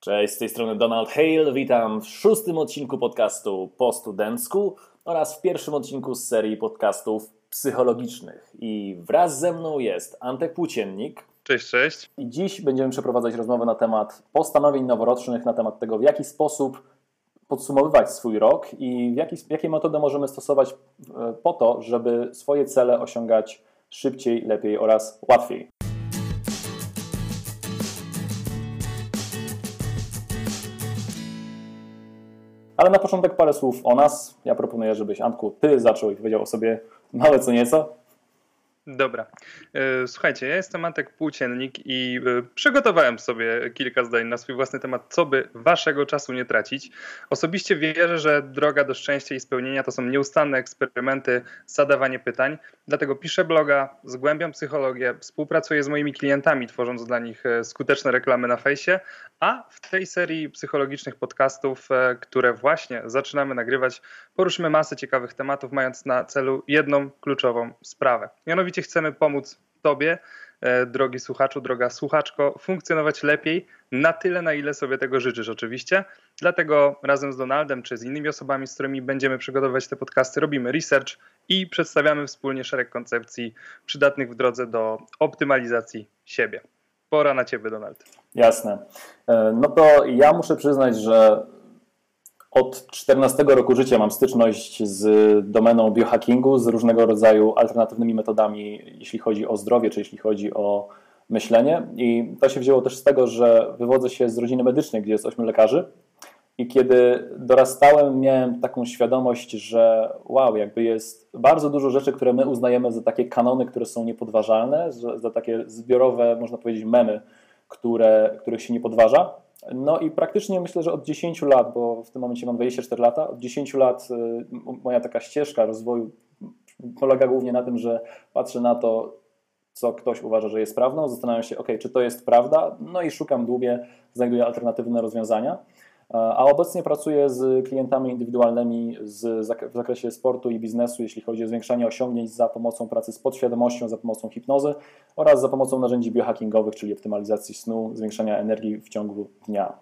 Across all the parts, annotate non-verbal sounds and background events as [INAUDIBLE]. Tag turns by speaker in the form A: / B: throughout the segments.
A: Cześć, z tej strony Donald Hale. Witam w szóstym odcinku podcastu Po Studencku oraz w pierwszym odcinku z serii podcastów psychologicznych. I wraz ze mną jest Antek Płóciennik.
B: Cześć, cześć.
A: I dziś będziemy przeprowadzać rozmowę na temat postanowień noworocznych, na temat tego, w jaki sposób podsumowywać swój rok i w jaki, jakie metody możemy stosować e, po to, żeby swoje cele osiągać szybciej, lepiej oraz łatwiej. Ale na początek parę słów o nas. Ja proponuję, żebyś Antku, ty zaczął i powiedział o sobie małe co nieco.
B: Dobra. E, słuchajcie, ja jestem Antek Płóciennik i e, przygotowałem sobie kilka zdań na swój własny temat, co by waszego czasu nie tracić. Osobiście wierzę, że droga do szczęścia i spełnienia to są nieustanne eksperymenty, zadawanie pytań. Dlatego piszę bloga, zgłębiam psychologię, współpracuję z moimi klientami, tworząc dla nich e, skuteczne reklamy na fejsie, a w tej serii psychologicznych podcastów, które właśnie zaczynamy nagrywać, poruszymy masę ciekawych tematów, mając na celu jedną kluczową sprawę. Mianowicie Mianowicie chcemy pomóc Tobie, e, drogi słuchaczu, droga słuchaczko, funkcjonować lepiej na tyle, na ile sobie tego życzysz, oczywiście. Dlatego razem z Donaldem czy z innymi osobami, z którymi będziemy przygotowywać te podcasty, robimy research i przedstawiamy wspólnie szereg koncepcji przydatnych w drodze do optymalizacji siebie. Pora na Ciebie, Donald.
A: Jasne. E, no to ja muszę przyznać, że od 14 roku życia mam styczność z domeną biohackingu, z różnego rodzaju alternatywnymi metodami, jeśli chodzi o zdrowie, czy jeśli chodzi o myślenie. I to się wzięło też z tego, że wywodzę się z rodziny medycznej, gdzie jest ośmiu lekarzy. I kiedy dorastałem, miałem taką świadomość, że wow, jakby jest bardzo dużo rzeczy, które my uznajemy za takie kanony, które są niepodważalne, za takie zbiorowe, można powiedzieć, memy, które, których się nie podważa. No i praktycznie myślę, że od 10 lat, bo w tym momencie mam 24 lata, od 10 lat y, moja taka ścieżka rozwoju polega głównie na tym, że patrzę na to, co ktoś uważa, że jest prawdą, zastanawiam się, ok, czy to jest prawda, no i szukam długie, znajduję alternatywne rozwiązania. A obecnie pracuję z klientami indywidualnymi z, w zakresie sportu i biznesu, jeśli chodzi o zwiększanie osiągnięć za pomocą pracy z podświadomością, za pomocą hipnozy oraz za pomocą narzędzi biohackingowych, czyli optymalizacji snu, zwiększania energii w ciągu dnia.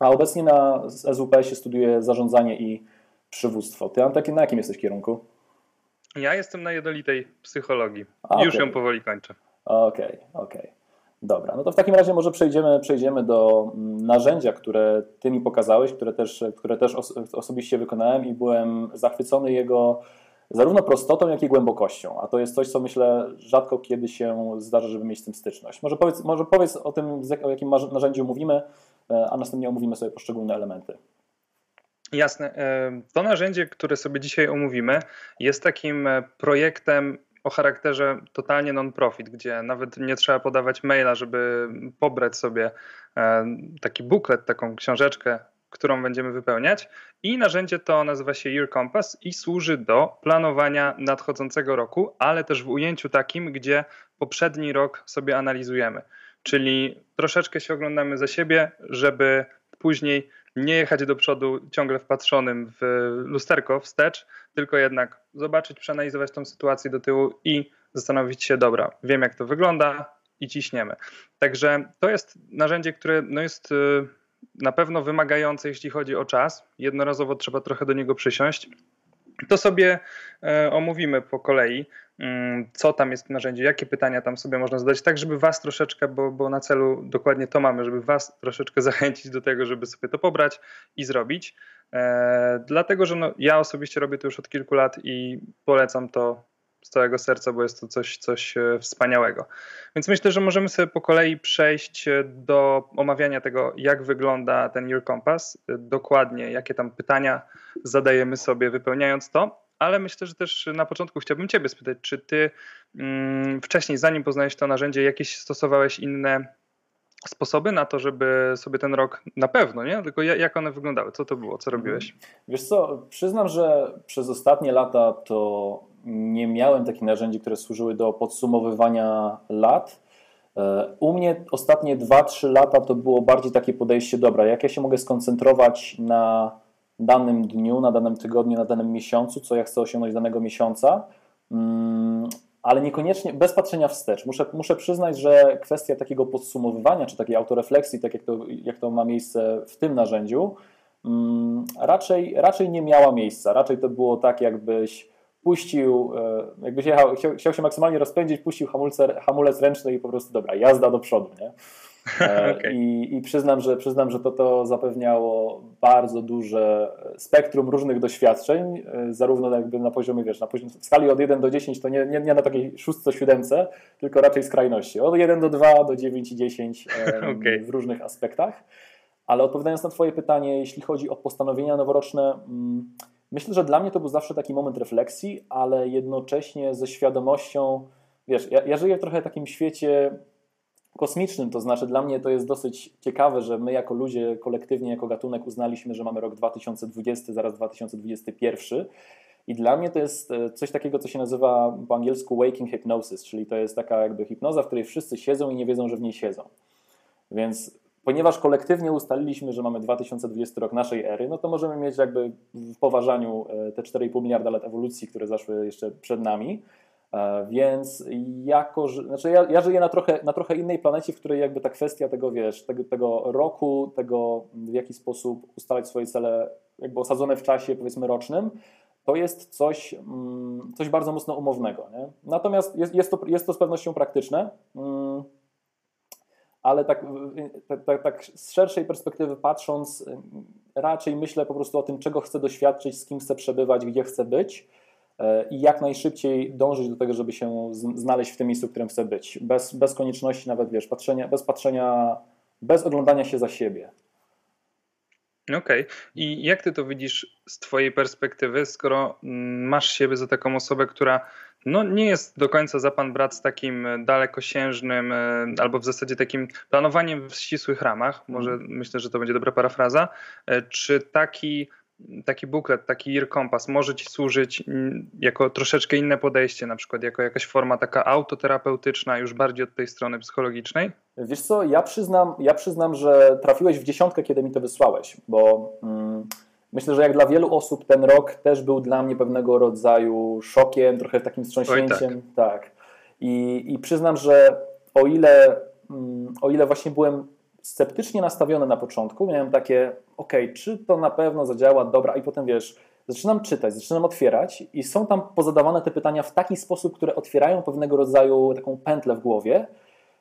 A: A obecnie na SWP się studiuje zarządzanie i przywództwo. Ty, Antek, na jakim jesteś kierunku?
B: Ja jestem na jednolitej psychologii. A, Już okay. ją powoli kończę.
A: Okej, okay, okej. Okay. Dobra, no to w takim razie może przejdziemy, przejdziemy do mm, narzędzia, które Ty mi pokazałeś, które też, które też osobiście wykonałem i byłem zachwycony jego zarówno prostotą, jak i głębokością. A to jest coś, co myślę rzadko kiedy się zdarza, żeby mieć z tym styczność. Może powiedz, może powiedz o tym, o jakim narzędziu mówimy, e, a następnie omówimy sobie poszczególne elementy.
B: Jasne. E, to narzędzie, które sobie dzisiaj omówimy, jest takim e, projektem o charakterze totalnie non-profit, gdzie nawet nie trzeba podawać maila, żeby pobrać sobie e, taki buklet, taką książeczkę, którą będziemy wypełniać. I narzędzie to nazywa się Year Compass i służy do planowania nadchodzącego roku, ale też w ujęciu takim, gdzie poprzedni rok sobie analizujemy. Czyli troszeczkę się oglądamy za siebie, żeby później nie jechać do przodu ciągle wpatrzonym w lusterko wstecz, tylko jednak zobaczyć, przeanalizować tą sytuację do tyłu i zastanowić się, dobra, wiem jak to wygląda i ciśniemy. Także to jest narzędzie, które no jest y, na pewno wymagające, jeśli chodzi o czas. Jednorazowo trzeba trochę do niego przysiąść. To sobie e, omówimy po kolei, co tam jest w narzędziu, jakie pytania tam sobie można zadać, tak żeby Was troszeczkę, bo, bo na celu dokładnie to mamy, żeby Was troszeczkę [LAUGHS] zachęcić do tego, żeby sobie to pobrać i zrobić. E, dlatego, że no, ja osobiście robię to już od kilku lat i polecam to z całego serca, bo jest to coś, coś e, wspaniałego. Więc myślę, że możemy sobie po kolei przejść e, do omawiania tego, jak wygląda ten Your Compass, e, dokładnie jakie tam pytania zadajemy sobie wypełniając to, ale myślę, że też na początku chciałbym Ciebie spytać, czy Ty mm, wcześniej, zanim poznałeś to narzędzie, jakieś stosowałeś inne sposoby na to, żeby sobie ten rok na pewno, nie? Tylko jak one wyglądały? Co to było? Co robiłeś?
A: Wiesz co, przyznam, że przez ostatnie lata to nie miałem takich narzędzi, które służyły do podsumowywania lat. E, u mnie ostatnie 2-3 lata to było bardziej takie podejście, dobra, jak ja się mogę skoncentrować na danym dniu, na danym tygodniu, na danym miesiącu, co ja chcę osiągnąć danego miesiąca. Mm, ale niekoniecznie bez patrzenia wstecz. Muszę, muszę przyznać, że kwestia takiego podsumowywania czy takiej autorefleksji, tak jak to, jak to ma miejsce w tym narzędziu, mm, raczej, raczej nie miała miejsca. Raczej to było tak, jakbyś puścił, e, jakbyś jechał, chciał, chciał się maksymalnie rozpędzić, puścił hamulce, hamulec ręczny i po prostu dobra, jazda do przodu. Nie? [LAUGHS] E, okay. I, I, przyznam, że, przyznam, że to, to zapewniało bardzo duże spektrum różnych doświadczeń, e, zarówno jakby na poziomie, wiesz, na poziomie, w skali od 1 do 10 to nie, nie, nie na takiej szóstce, siódemce, tylko raczej skrajności. Od 1 do 2, do 9 i 10 [LAUGHS] okay. w różnych aspektach. Ale odpowiadając na Twoje pytanie, jeśli chodzi o postanowienia noworoczne, mm, myślę, że dla mnie to był zawsze taki moment refleksji, ale jednocześnie ze świadomością, wiesz, ja, ja żyję w trochę takim świecie kosmicznym, to znaczy dla mnie to jest dosyć ciekawe, że my jako ludzie kolektywnie, jako gatunek uznaliśmy, że mamy rok 2020, zaraz 2021 i dla mnie to jest e, coś takiego, co się nazywa po angielsku waking hypnosis, czyli to jest taka jakby hipnoza, w której wszyscy siedzą i nie wiedzą, że w niej siedzą. Więc ponieważ kolektywnie ustaliliśmy, że mamy 2020 rok naszej ery, no to możemy mieć jakby w poważaniu e, te 4,5 miliarda lat ewolucji, które zaszły jeszcze przed nami, więc jako, znaczy ja, ja żyję na trochę, na trochę innej planecie, w której jakby ta kwestia tego, wiesz, tego, tego roku, tego w jaki sposób ustalać swoje cele jakby osadzone w czasie powiedzmy rocznym, to jest coś, mm, coś bardzo mocno umownego. Nie? Natomiast jest, jest, to, jest to z pewnością praktyczne, mm, ale tak, tak, tak, tak z szerszej perspektywy patrząc, raczej myślę po prostu o tym, czego chcę doświadczyć, z kim chcę przebywać, gdzie chcę być E, i jak najszybciej dążyć do tego, żeby się znaleźć w tym miejscu, w którym chcę być. Bez, bez konieczności nawet, wiesz, patrzenia, bez patrzenia, bez oglądania się za siebie.
B: Okej. Okay. I jak ty to widzisz z twojej perspektywy, skoro mm, masz siebie za taką osobę, która no, nie jest do końca za pan brat z takim dalekosiężnym, e, albo w zasadzie takim planowaniem w ścisłych ramach, może mm. myślę, że to będzie dobra parafraza, e, czy taki taki buklet, taki ear kompas może ci służyć mm, jako troszeczkę inne podejście, na przykład jako jakaś forma taka autoterapeutyczna, już bardziej od tej strony psychologicznej?
A: Wiesz co, ja przyznam, ja przyznam że trafiłeś w dziesiątkę, kiedy mi to wysłałeś, bo mm, myślę, że jak dla wielu osób ten rok też był dla mnie pewnego rodzaju szokiem, trochę takim wstrząśnięciem. tak. tak. I, I przyznam, że o ile, mm, o ile właśnie byłem sceptycznie nastawiony na początku, miałem takie, ok, czy to na pewno zadziała, dobra, i potem wiesz, zaczynam czytać, zaczynam otwierać i są tam pozadawane te pytania w taki sposób, które otwierają pewnego rodzaju taką pętlę w głowie,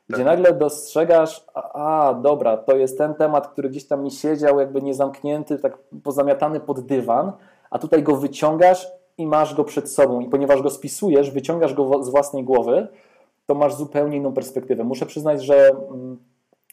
A: gdzie tak. nagle dostrzegasz, a, a, dobra, to jest ten temat, który gdzieś tam mi siedział, jakby niezamknięty, tak pozamiatany pod dywan, a tutaj go wyciągasz i masz go przed sobą. I ponieważ go spisujesz, wyciągasz go z własnej głowy, to masz zupełnie inną perspektywę. Muszę przyznać, że mm,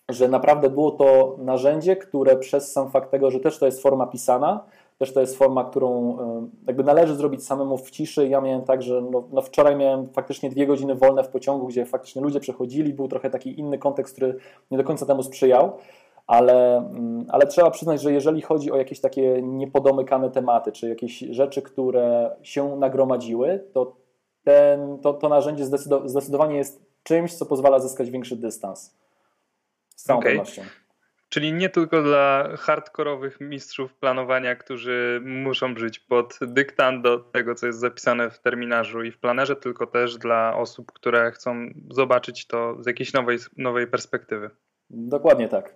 A: że naprawdę było to narzędzie, które przez sam fakt tego, że też to jest forma pisana, też to jest forma, którą jakby należy zrobić samemu w ciszy. Ja miałem tak, że no, no wczoraj miałem faktycznie dwie godziny wolne w pociągu, gdzie faktycznie ludzie przechodzili, był trochę taki inny kontekst, który nie do końca temu sprzyjał, ale, mm, ale trzeba przyznać, że jeżeli chodzi o jakieś takie niepodomykane tematy, czy jakieś rzeczy, które się nagromadziły, to ten, to, to narzędzie zdecydowanie jest czymś, co pozwala zyskać większy dystans. Z całą okay. pewnością.
B: Czyli nie tylko dla hardkorowych mistrzów planowania, którzy muszą żyć pod dyktant do tego, co jest zapisane w terminarzu i w planerze, tylko też dla osób, które chcą zobaczyć to z jakiejś nowej, nowej perspektywy.
A: Dokładnie tak.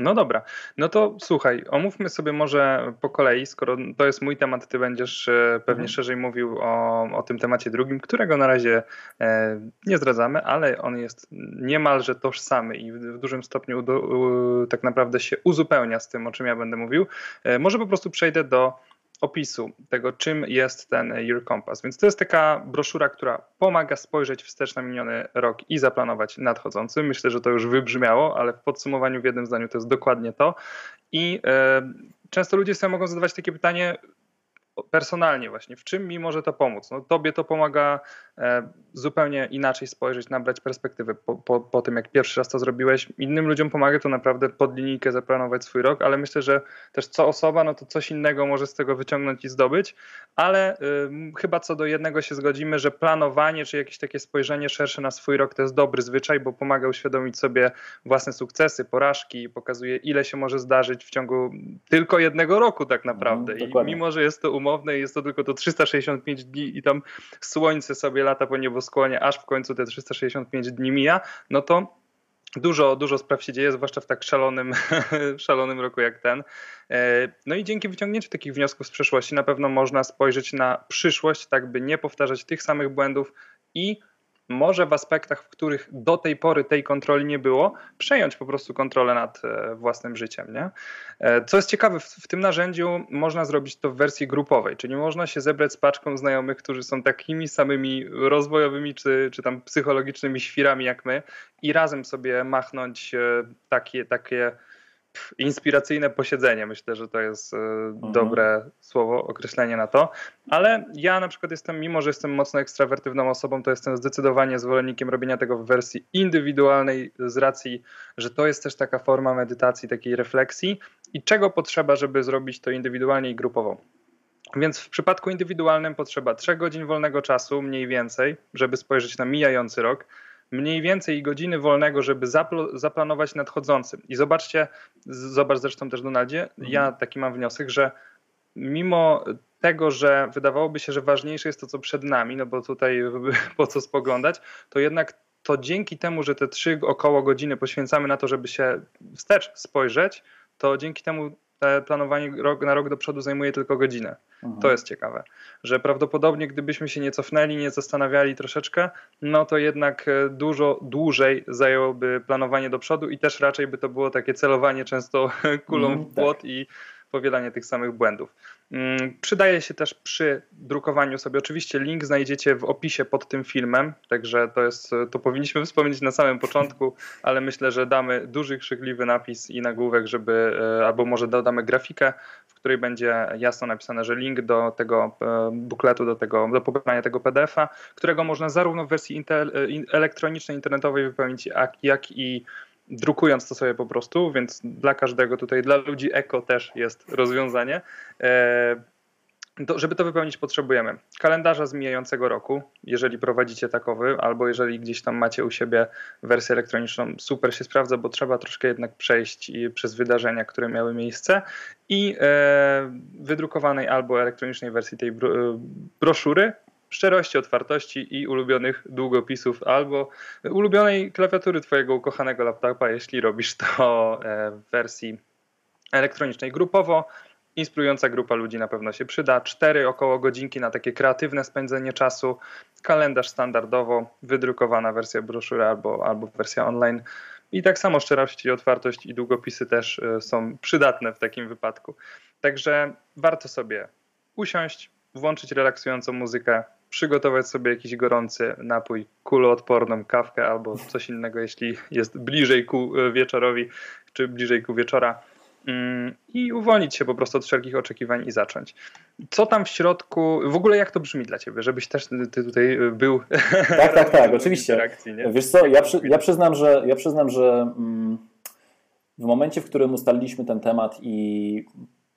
B: No dobra, no to słuchaj, omówmy sobie może po kolei, skoro to jest mój temat, ty będziesz e, pewnie mhm. szerzej mówił o, o tym temacie drugim, którego na razie e, nie zdradzamy, ale on jest niemalże tożsamy i w, dużym stopniu tak naprawdę się uzupełnia z tym, o czym ja będę mówił. E, może po prostu przejdę do opisu tego, czym jest ten Year Compass. Więc to jest taka broszura, która pomaga spojrzeć wstecz na miniony rok i zaplanować nadchodzący. Myślę, że to już wybrzmiało, ale w podsumowaniu w jednym zdaniu to jest dokładnie to. I e, często ludzie sobie mogą zadawać takie pytanie, personalnie właśnie, w czym mi może to pomóc? No, tobie to pomaga e, zupełnie inaczej spojrzeć, nabrać perspektywy po, po, po, tym, jak pierwszy raz to zrobiłeś. Innym ludziom pomaga to naprawdę pod linijkę zaplanować swój rok, ale myślę, że też co osoba, no to coś innego może z tego wyciągnąć i zdobyć, ale y, chyba co do jednego się zgodzimy, że planowanie, czy jakieś takie spojrzenie szersze na swój rok to jest dobry zwyczaj, bo pomaga uświadomić sobie własne sukcesy, porażki, pokazuje ile się może zdarzyć w ciągu tylko jednego roku tak naprawdę. Mm, I mimo, że jest to umowne jest to tylko to 365 dni i tam słońce sobie lata po nieboskłonie, aż w końcu te 365 dni mija, no to Dużo, dużo spraw się dzieje, zwłaszcza w tak szalonym, [LAUGHS] szalonym roku jak ten. E, no i dzięki wyciągnięciu takich wniosków z przeszłości na pewno można spojrzeć na przyszłość, tak by nie powtarzać tych samych błędów i może w aspektach, w których do tej pory tej kontroli nie było, przejąć po prostu kontrolę nad e, własnym życiem. Nie? E, co jest ciekawe, w, w, tym narzędziu można zrobić to w wersji grupowej, czyli można się zebrać z paczką znajomych, którzy są takimi samymi rozwojowymi czy, czy tam psychologicznymi świrami jak my i razem sobie machnąć e, takie, takie inspiracyjne posiedzenie. Myślę, że to jest e, mhm. dobre słowo, określenie na to. Ale ja na przykład jestem, mimo że jestem mocno ekstrawertywną osobą, to jestem zdecydowanie zwolennikiem robienia tego w wersji indywidualnej z racji, że to jest też taka forma medytacji, takiej refleksji i czego potrzeba, żeby zrobić to indywidualnie i grupowo. Więc w przypadku indywidualnym potrzeba 3 godzin wolnego czasu, mniej więcej, żeby spojrzeć na mijający rok mniej więcej godziny wolnego, żeby zaplanować nadchodzący. I zobaczcie, zobacz zresztą też Donaldzie, mhm. ja taki mam wniosek, że mimo tego, że wydawałoby się, że ważniejsze jest to, co przed nami, no bo tutaj [LAUGHS] po co spoglądać, to jednak to dzięki temu, że te trzy około godziny poświęcamy na to, żeby się wstecz spojrzeć, to dzięki temu planowanie rok na rok do przodu zajmuje tylko godzinę. Mhm. To jest ciekawe, że prawdopodobnie gdybyśmy się nie cofnęli, nie zastanawiali troszeczkę, no to jednak e, dużo dłużej zajęłoby planowanie do przodu i też raczej by to było takie celowanie często [LAUGHS] kulą mhm, w płot tak. i powielanie tych samych błędów. Mm, przydaje się też przy drukowaniu sobie. Oczywiście link znajdziecie w opisie pod tym filmem, także to jest, to powinniśmy [LAUGHS] wspomnieć na samym początku, ale myślę, że damy duży krzykliwy napis i nagłówek, żeby, e, albo może dodamy grafikę, w której będzie jasno napisane, że link do tego e, bukletu, do, tego, do pobrania tego PDF-a, którego można zarówno w wersji e, elektronicznej, internetowej wypełnić, jak, jak i drukując to sobie po prostu, więc dla każdego tutaj, dla ludzi eko też jest rozwiązanie. E, to, żeby to wypełnić, potrzebujemy kalendarza z mijającego roku, jeżeli prowadzicie takowy, albo jeżeli gdzieś tam macie u siebie wersję elektroniczną, super się sprawdza, bo trzeba troszkę jednak przejść przez wydarzenia, które miały miejsce i e, wydrukowanej albo elektronicznej wersji tej broszury, szczerości, otwartości i ulubionych długopisów albo ulubionej klawiatury Twojego ukochanego laptopa, jeśli robisz to e, w wersji elektronicznej grupowo. Inspirująca grupa ludzi na pewno się przyda. Cztery około godzinki na takie kreatywne spędzenie czasu. Kalendarz standardowo, wydrukowana wersja broszury albo, albo wersja online. I tak samo szczerość i otwartość i długopisy też e, są przydatne w takim wypadku. Także warto sobie usiąść, włączyć relaksującą muzykę, przygotować sobie jakiś gorący napój, kuloodporną kawkę albo coś innego, jeśli jest bliżej ku e, wieczorowi czy bliżej ku wieczora mm, i uwolnić się po prostu od wszelkich oczekiwań i zacząć. Co tam w środku, w ogóle jak to brzmi dla ciebie, żebyś też ty tutaj był.
A: Tak, tak, tak, [LAUGHS] oczywiście. Wiesz co, ja, przy, ja przyznam, że, ja przyznam, że mm, w momencie, w którym ustaliliśmy ten temat i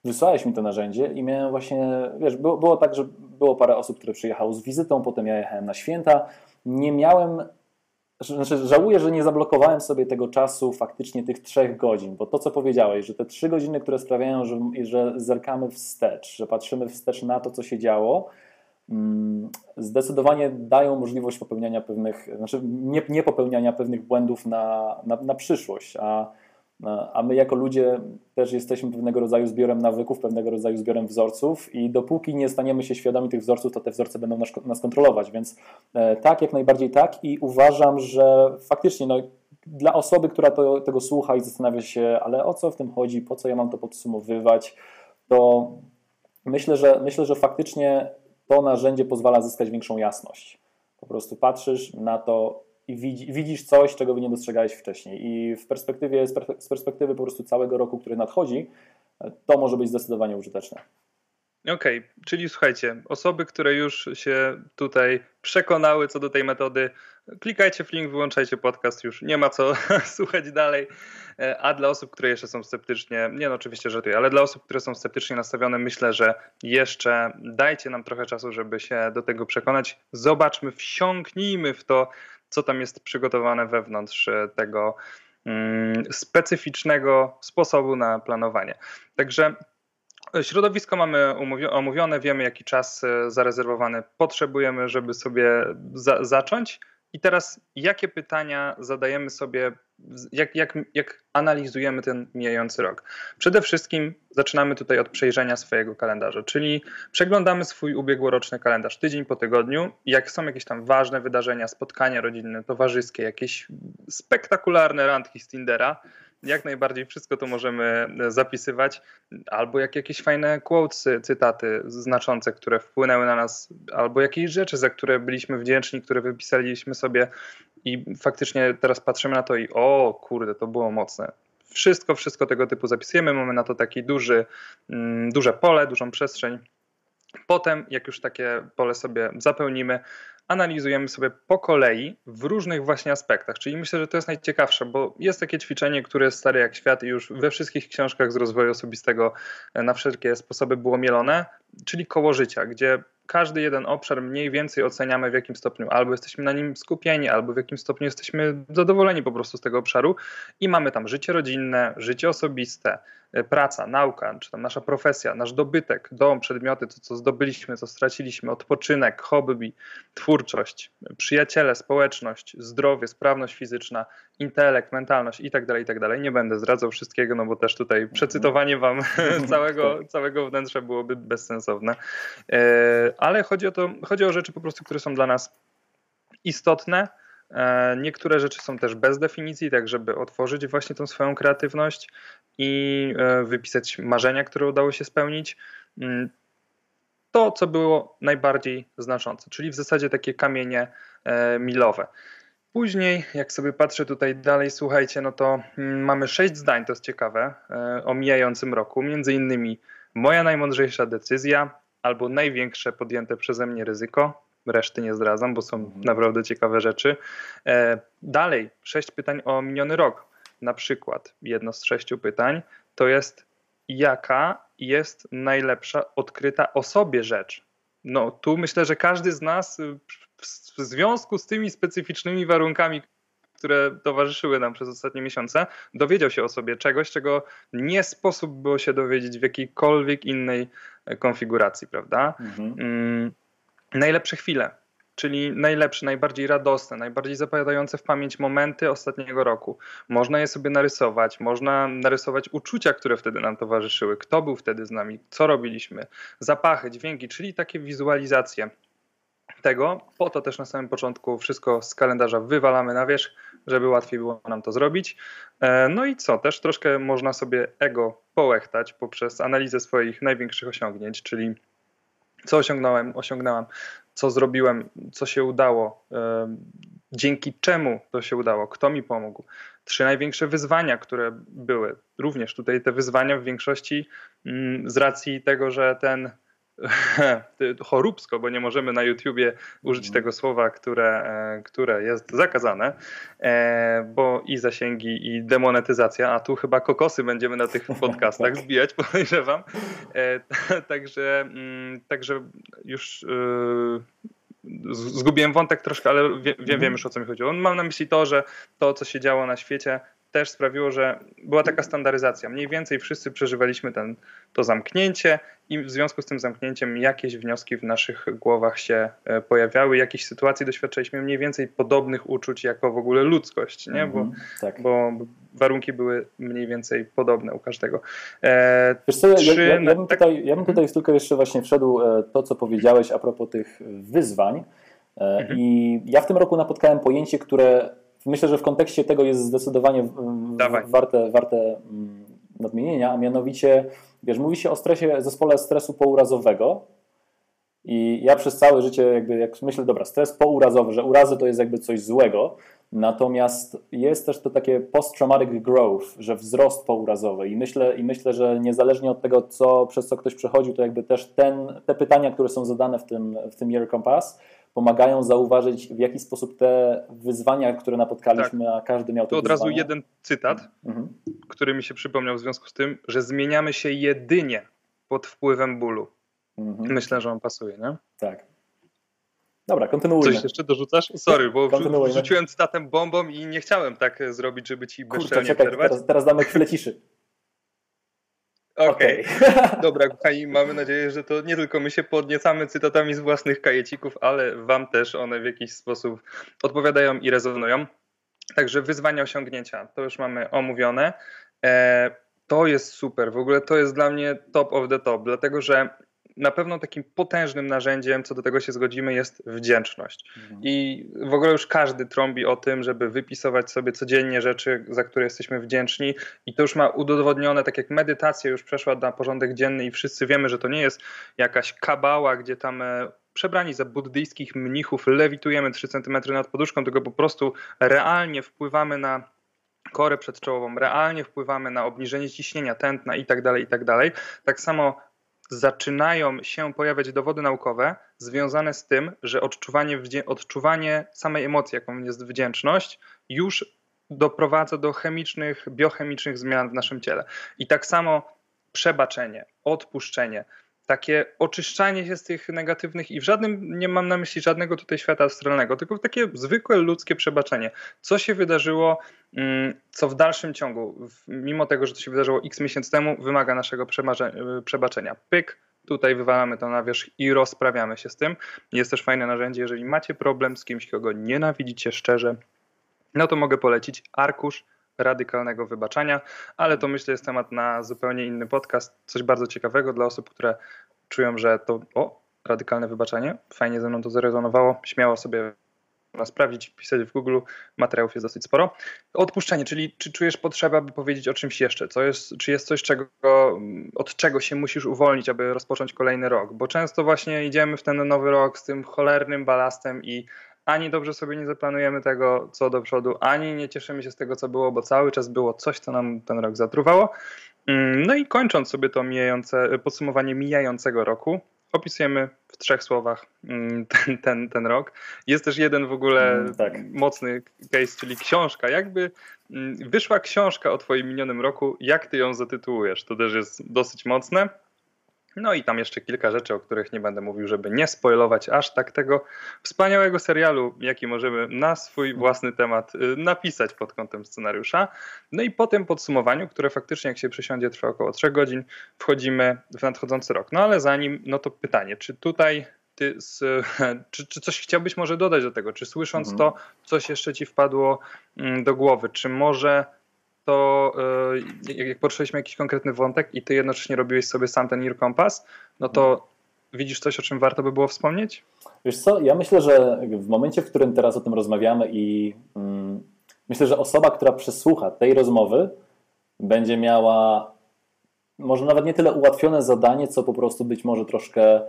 A: wysłałeś mi to narzędzie i miałem właśnie, wiesz, było, było tak, że było parę osób, które przyjechało z wizytą, potem ja jechałem na święta. Nie miałem, znaczy żałuję, że nie zablokowałem sobie tego czasu faktycznie tych trzech godzin, bo to, co powiedziałeś, że te trzy godziny, które sprawiają, że, że zerkamy wstecz, że patrzymy wstecz na to, co się działo, mm, zdecydowanie dają możliwość popełniania pewnych, znaczy nie, nie popełniania pewnych błędów na, na, na przyszłość, a a my jako ludzie też jesteśmy pewnego rodzaju zbiorem nawyków, pewnego rodzaju zbiorem wzorców i dopóki nie staniemy się świadomi tych wzorców, to te wzorce będą nas, nas kontrolować, więc e, tak, jak najbardziej tak i uważam, że faktycznie no, dla osoby, która to, tego słucha i zastanawia się, ale o co w tym chodzi, po co ja mam to podsumowywać, to myślę, że myślę, że faktycznie to narzędzie pozwala zyskać większą jasność. Po prostu patrzysz na to, i widzisz coś, czego nie dostrzegałeś wcześniej. I w perspektywie, z perspektywy po prostu całego roku, który nadchodzi, to może być zdecydowanie użyteczne.
B: Okej, okay, czyli słuchajcie, osoby, które już się tutaj przekonały co do tej metody, klikajcie w link, wyłączajcie podcast, już nie ma co [LAUGHS] słuchać dalej. A dla osób, które jeszcze są sceptycznie, nie no oczywiście żartuję, ale dla osób, które są sceptycznie nastawione, myślę, że jeszcze dajcie nam trochę czasu, żeby się do tego przekonać. Zobaczmy, wsiąknijmy w to, co tam jest przygotowane wewnątrz e, tego mm, specyficznego sposobu na planowanie. Także Środowisko mamy omówione, wiemy jaki czas e, zarezerwowany potrzebujemy, żeby sobie za zacząć. I teraz jakie pytania zadajemy sobie, jak, jak, jak analizujemy ten mijający rok? Przede wszystkim zaczynamy tutaj od przejrzenia swojego kalendarza, czyli przeglądamy swój ubiegłoroczny kalendarz tydzień po tygodniu. Jak są jakieś tam ważne wydarzenia, spotkania rodzinne, towarzyskie, jakieś spektakularne randki z Tindera, jak najbardziej wszystko to możemy e, zapisywać, albo jak jakieś fajne quotesy, cytaty znaczące, które wpłynęły na nas, albo jakieś rzeczy, za które byliśmy wdzięczni, które wypisaliśmy sobie i faktycznie teraz patrzymy na to i o kurde, to było mocne. Wszystko, wszystko tego typu zapisujemy, mamy na to taki duży, mm, duże pole, dużą przestrzeń. Potem, jak już takie pole sobie zapełnimy, analizujemy sobie po kolei w różnych właśnie aspektach. Czyli myślę, że to jest najciekawsze, bo jest takie ćwiczenie, które jest stare jak świat i już we wszystkich książkach z rozwoju osobistego e, na wszelkie sposoby było mielone, czyli koło życia, gdzie każdy jeden obszar mniej więcej oceniamy w jakim stopniu albo jesteśmy na nim skupieni, albo w jakim stopniu jesteśmy zadowoleni po prostu z tego obszaru i mamy tam życie rodzinne, życie osobiste, praca, nauka, czy tam nasza profesja, nasz dobytek, dom, przedmioty, to co zdobyliśmy, co straciliśmy, odpoczynek, hobby, twórczość, przyjaciele, społeczność, zdrowie, sprawność fizyczna, intelekt, mentalność i tak dalej, i tak. Nie będę zdradzał wszystkiego, no bo też tutaj mhm. przecytowanie wam [LAUGHS] całego, tak. całego wnętrza byłoby bezsensowne. E, ale chodzi o to, chodzi o rzeczy po prostu, które są dla nas istotne, E, niektóre rzeczy są też bez definicji, tak żeby otworzyć właśnie tą swoją kreatywność i e, wypisać marzenia, które udało się spełnić. Mm, to, co było najbardziej znaczące, czyli w zasadzie takie kamienie e, milowe. Później, jak sobie patrzę tutaj dalej, słuchajcie, no to mm, mamy sześć zdań, to jest ciekawe, o mijającym roku. Między innymi moja najmądrzejsza decyzja albo największe podjęte przeze mnie ryzyko, reszty nie zdradzam, bo są mhm. naprawdę ciekawe rzeczy. E, dalej, sześć pytań o miniony rok. Na przykład jedno z sześciu pytań to jest jaka jest najlepsza odkryta o sobie rzecz. No tu myślę, że każdy z nas w związku z tymi specyficznymi warunkami, które towarzyszyły nam przez ostatnie miesiące, dowiedział się o sobie czegoś, czego nie sposób było się dowiedzieć w jakiejkolwiek innej konfiguracji, prawda? Mhm. Najlepsze chwile, czyli najlepsze, najbardziej radosne, najbardziej zapadające w pamięć momenty ostatniego roku. Można je sobie narysować, można narysować uczucia, które wtedy nam towarzyszyły, kto był wtedy z nami, co robiliśmy, zapachy, dźwięki, czyli takie wizualizacje tego. Po to też na samym początku wszystko z kalendarza wywalamy na wierzch, żeby łatwiej było nam to zrobić. E, no i co, też troszkę można sobie ego połechtać poprzez analizę swoich największych osiągnięć, czyli co osiągnąłem, osiągnęłam, co zrobiłem, co się udało, dzięki czemu to się udało, kto mi pomógł. Trzy największe wyzwania, które były. Również tutaj te wyzwania w większości mm, z racji tego, że ten [LAUGHS] choróbsko, bo nie możemy na YouTubie użyć mhm. tego słowa, które, e, które jest zakazane, e, bo i zasięgi, i demonetyzacja, a tu chyba kokosy będziemy na tych podcastach [LAUGHS] zbijać, [LAUGHS] podejrzewam. E, także, mm, także już zgubiłem wątek troszkę, ale wiem, wiem mhm. już o co mi chodziło. Mam na myśli to, że to, co się działo na świecie, też sprawiło, że była taka standaryzacja. Mniej więcej wszyscy przeżywaliśmy ten, to zamknięcie i w związku z tym zamknięciem jakieś wnioski w naszych głowach się e, pojawiały, jakieś sytuacji doświadczaliśmy mniej więcej podobnych uczuć jako w ogóle ludzkość, nie? Bo, mm, tak. bo warunki były mniej więcej podobne u każdego.
A: E, Wiesz co, ja, ja, ja, bym tutaj, ja bym tutaj tylko jeszcze właśnie wszedł e, to, co powiedziałeś a propos tych wyzwań. E, mhm. I ja w tym roku napotkałem pojęcie, które myślę, że w kontekście tego jest zdecydowanie warte, warte mm, nadmienienia, a mianowicie, wiesz, mówi się o stresie, zespole stresu pourazowego i ja przez całe życie jakby, jak myślę, dobra, stres pourazowy, że urazy to jest jakby coś złego, natomiast jest też to takie post-traumatic growth, że wzrost pourazowy i myślę, i myślę, że niezależnie od tego, co, przez co ktoś przechodził, to jakby też ten, te pytania, które są zadane w tym, w tym Year Compass, pomagają zauważyć, w jaki sposób te wyzwania, które napotkaliśmy, tak. a każdy miał te
B: To od wyzwania. razu jeden cytat, mhm. który mi się przypomniał w związku z tym, że zmieniamy się jedynie pod wpływem bólu. Mhm. Myślę, że on pasuje, nie?
A: Tak. Dobra, kontynuujmy.
B: Coś jeszcze dorzucasz? Sorry, bo wrzuciłem cytatem bombą i nie chciałem tak zrobić, żeby ci bezczelnie
A: czekaj, przerwać. Teraz, teraz damy chwilę ciszy.
B: Okej. Okay. [LAUGHS] Dobra, kochani, mamy nadzieję, że to nie tylko my się podniecamy cytatami z własnych kajecików, ale wam też one w jakiś sposób odpowiadają i rezonują. Także wyzwania osiągnięcia, to już mamy omówione. E, to jest super, w ogóle to jest dla mnie top of the top, dlatego że na pewno takim potężnym narzędziem, co do tego się zgodzimy, jest wdzięczność. Mhm. I w ogóle już każdy trąbi o tym, żeby wypisywać sobie codziennie rzeczy, za które jesteśmy wdzięczni. I to już ma udowodnione, tak jak medytacja już przeszła na porządek dzienny i wszyscy wiemy, że to nie jest jakaś kabała, gdzie tam e, przebrani za buddyjskich mnichów lewitujemy 3 cm nad poduszką, tylko po prostu realnie wpływamy na korę przedczołową, realnie wpływamy na obniżenie ciśnienia, tętna i tak dalej, i tak dalej. Tak samo zaczynają się pojawiać dowody naukowe związane z tym, że odczuwanie, odczuwanie samej emocji, jaką jest wdzięczność, już doprowadza do chemicznych, biochemicznych zmian w naszym ciele. I tak samo przebaczenie, odpuszczenie, takie oczyszczanie się z tych negatywnych i w żadnym, nie mam na myśli żadnego tutaj świata astralnego, tylko takie zwykłe ludzkie przebaczenie. Co się wydarzyło, mm, co w dalszym ciągu, mimo tego, że to się wydarzyło x miesięcy temu, wymaga naszego przebaczenia. Pyk, tutaj wywalamy to na wierzch i rozprawiamy się z tym. Jest też fajne narzędzie, jeżeli macie problem z kimś, kogo nienawidzicie szczerze, no to mogę polecić arkusz radykalnego wybaczania, ale to myślę jest temat na zupełnie inny podcast. Coś bardzo ciekawego dla osób, które czują, że to o, radykalne wybaczenie, fajnie ze mną to zarezonowało, śmiało sobie sprawdzić, pisać w Google, materiałów jest dosyć sporo. Odpuszczenie, czyli czy czujesz potrzebę, aby powiedzieć o czymś jeszcze? Co jest, czy jest coś, czego, od czego się musisz uwolnić, aby rozpocząć kolejny rok? Bo często właśnie idziemy w ten nowy rok z tym cholernym balastem i ani dobrze sobie nie zaplanujemy tego, co do przodu, ani nie cieszymy się z tego, co było, bo cały czas było coś, co nam ten rok zatruwało. Mm, no i kończąc sobie to mijające, podsumowanie mijającego roku, opisujemy w trzech słowach mm, [LAUGHS] ten, ten, ten rok. Jest też jeden w ogóle mm, tak. mocny case, czyli książka. Jakby wyszła książka o Twoim minionym roku, jak Ty ją zatytułujesz? To też jest dosyć mocne. No i tam jeszcze kilka rzeczy, o których nie będę mówił, żeby nie spoilować aż tak tego wspaniałego serialu, jaki możemy na swój własny temat y, napisać pod kątem scenariusza. No i po tym podsumowaniu, które faktycznie jak się przysiądzie trwa około 3 godzin, wchodzimy w nadchodzący rok. No ale zanim, no to pytanie, czy tutaj ty z, [LAUGHS] czy, czy, coś chciałbyś może dodać do tego? Czy słysząc mhm. to, coś jeszcze ci wpadło mm, do głowy? Czy może to e, jak poruszyliśmy jakiś konkretny wątek i ty jednocześnie robiłeś sobie sam ten Year Compass, no to widzisz coś, o czym warto by było wspomnieć?
A: Wiesz co, ja myślę, że w momencie, w którym teraz o tym rozmawiamy i mm, myślę, że osoba, która przesłucha tej rozmowy będzie miała może nawet nie tyle ułatwione zadanie, co po prostu być może troszkę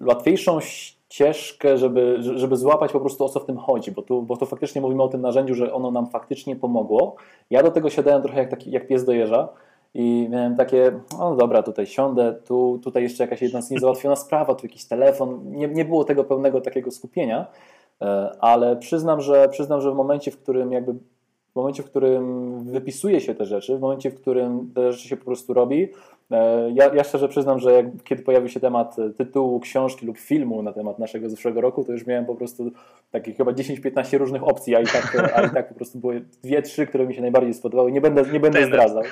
A: łatwiejszą ścieżkę, żeby, żeby złapać po prostu o co w tym chodzi, bo tu, bo tu faktycznie mówimy o tym narzędziu, że ono nam faktycznie pomogło. Ja do tego siadałem trochę jak, taki, jak pies do jeża i miałem takie, no dobra, tutaj siądę, tu, tutaj jeszcze jakaś jedna niezałatwiona sprawa, tu jakiś telefon. Nie, nie było tego pełnego takiego skupienia, e, ale przyznam, że przyznam, że w momencie, w którym jakby w momencie, w którym wypisuje się te rzeczy, w momencie, w którym te rzeczy się po prostu robi, ja, ja szczerze przyznam, że jak, kiedy pojawił się temat e, tytułu książki lub filmu na temat naszego zeszłego roku, to już miałem po prostu takich chyba 10-15 różnych opcji, a i, tak, a i tak po prostu były dwie, trzy, które mi się najbardziej spodobały. Nie będę, nie będę zdradzał.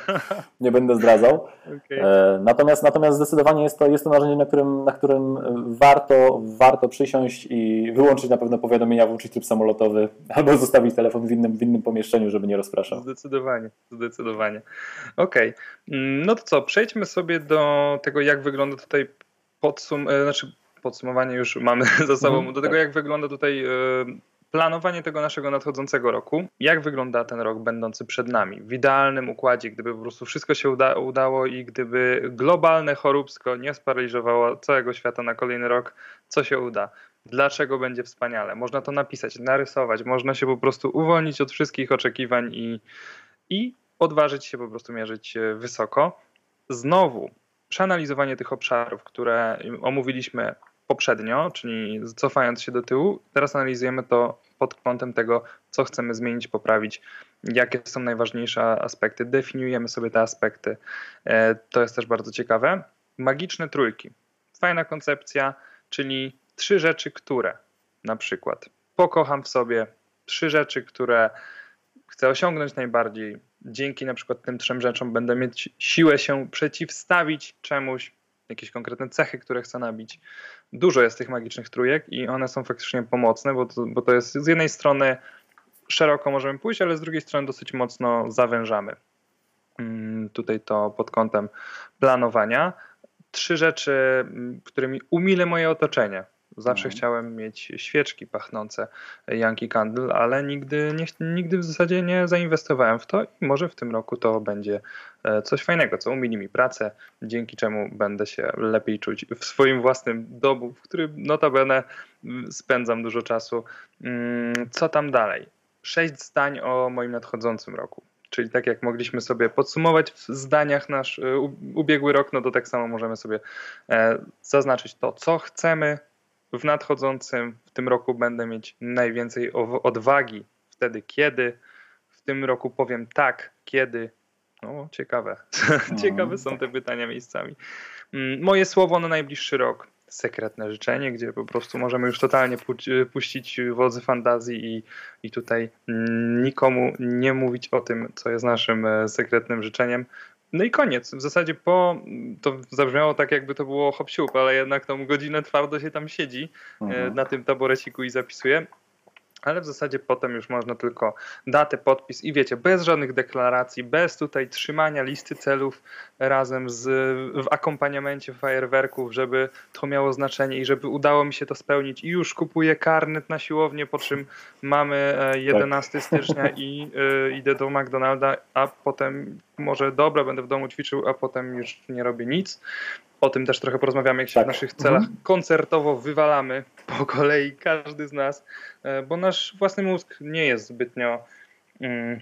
A: Nie będę zdradzał. Okay. E, natomiast, natomiast zdecydowanie jest to, jest to narzędzie, na którym, na którym warto, warto przysiąść i wyłączyć na pewno powiadomienia, włączyć tryb samolotowy albo zostawić telefon w innym, w innym pomieszczeniu, żeby nie rozpraszał.
B: Zdecydowanie, zdecydowanie. Okej, okay. Mm, no to co, przejdźmy sobie do tego, jak wygląda tutaj podsum e, znaczy podsumowanie już mamy [LAUGHS] za sobą, mhm, do tego, tak. jak wygląda tutaj e, planowanie tego naszego nadchodzącego roku. Jak wygląda ten rok będący przed nami? W idealnym układzie, gdyby po prostu wszystko się uda udało i gdyby globalne choróbsko nie sparaliżowało całego świata na kolejny rok, co się uda? Dlaczego będzie wspaniale? Można to napisać, narysować, można się po prostu uwolnić od wszystkich oczekiwań i, i odważyć się po prostu mierzyć wysoko znowu przeanalizowanie tych obszarów, które omówiliśmy poprzednio, czyli cofając się do tyłu, teraz analizujemy to pod kątem tego, co chcemy zmienić, poprawić, jakie są najważniejsze aspekty, definiujemy sobie te aspekty. E, to jest też bardzo ciekawe. Magiczne trójki. Fajna koncepcja, czyli trzy rzeczy, które na przykład pokocham w sobie, trzy rzeczy, które chcę osiągnąć najbardziej, dzięki na przykład tym trzem rzeczom będę mieć siłę się przeciwstawić czemuś, jakieś konkretne cechy, które chcę nabić. Dużo jest tych magicznych trójek i one są faktycznie pomocne, bo to, bo to jest z jednej strony szeroko możemy pójść, ale z drugiej strony dosyć mocno zawężamy. Mm, tutaj to pod kątem planowania. Trzy rzeczy, mm, którymi umilę moje otoczenie. Zawsze mhm. chciałem mieć świeczki pachnące Yankee Candle, ale nigdy, nie, nigdy w zasadzie nie zainwestowałem w to i może w tym roku to będzie e, coś fajnego, co umili mi pracę, dzięki czemu będę się lepiej czuć w swoim własnym domu, w którym notabene mm, spędzam dużo czasu. Co tam dalej? Sześć zdań o moim nadchodzącym roku. Czyli tak jak mogliśmy sobie podsumować w zdaniach nasz e, ubiegły rok, no to tak samo możemy sobie e, zaznaczyć to, co chcemy w nadchodzącym, w tym roku będę mieć najwięcej odwagi wtedy, kiedy. W tym roku powiem tak, kiedy. No, ciekawe. [LAUGHS] No, ciekawe są te pytania miejscami. Mm, moje słowo na najbliższy rok sekretne życzenie, gdzie po prostu możemy już totalnie puścić wodzy fantazji i, i tutaj nikomu nie mówić o tym, co jest naszym e, sekretnym życzeniem. No i koniec. W zasadzie po, to zabrzmiało tak, jakby to było hop ale jednak tą godzinę twardo się tam siedzi e, mhm. na tym taboreciku i zapisuje ale w zasadzie potem już można tylko datę, podpis i wiecie, bez żadnych deklaracji, bez tutaj trzymania listy celów razem z, w akompaniamencie fajerwerków, żeby to miało znaczenie i żeby udało mi się to spełnić i już kupuję karnet na siłownię, po czym mamy 11 tak. stycznia [LAUGHS] i y, idę do McDonalda, a potem może dobra, będę w domu ćwiczył, a potem już nie robię nic. O tym też trochę porozmawiamy, jak się tak. w naszych celach mhm. koncertowo wywalamy po kolei, każdy z nas, e, bo nasz własny mózg nie jest zbytnio. Mm,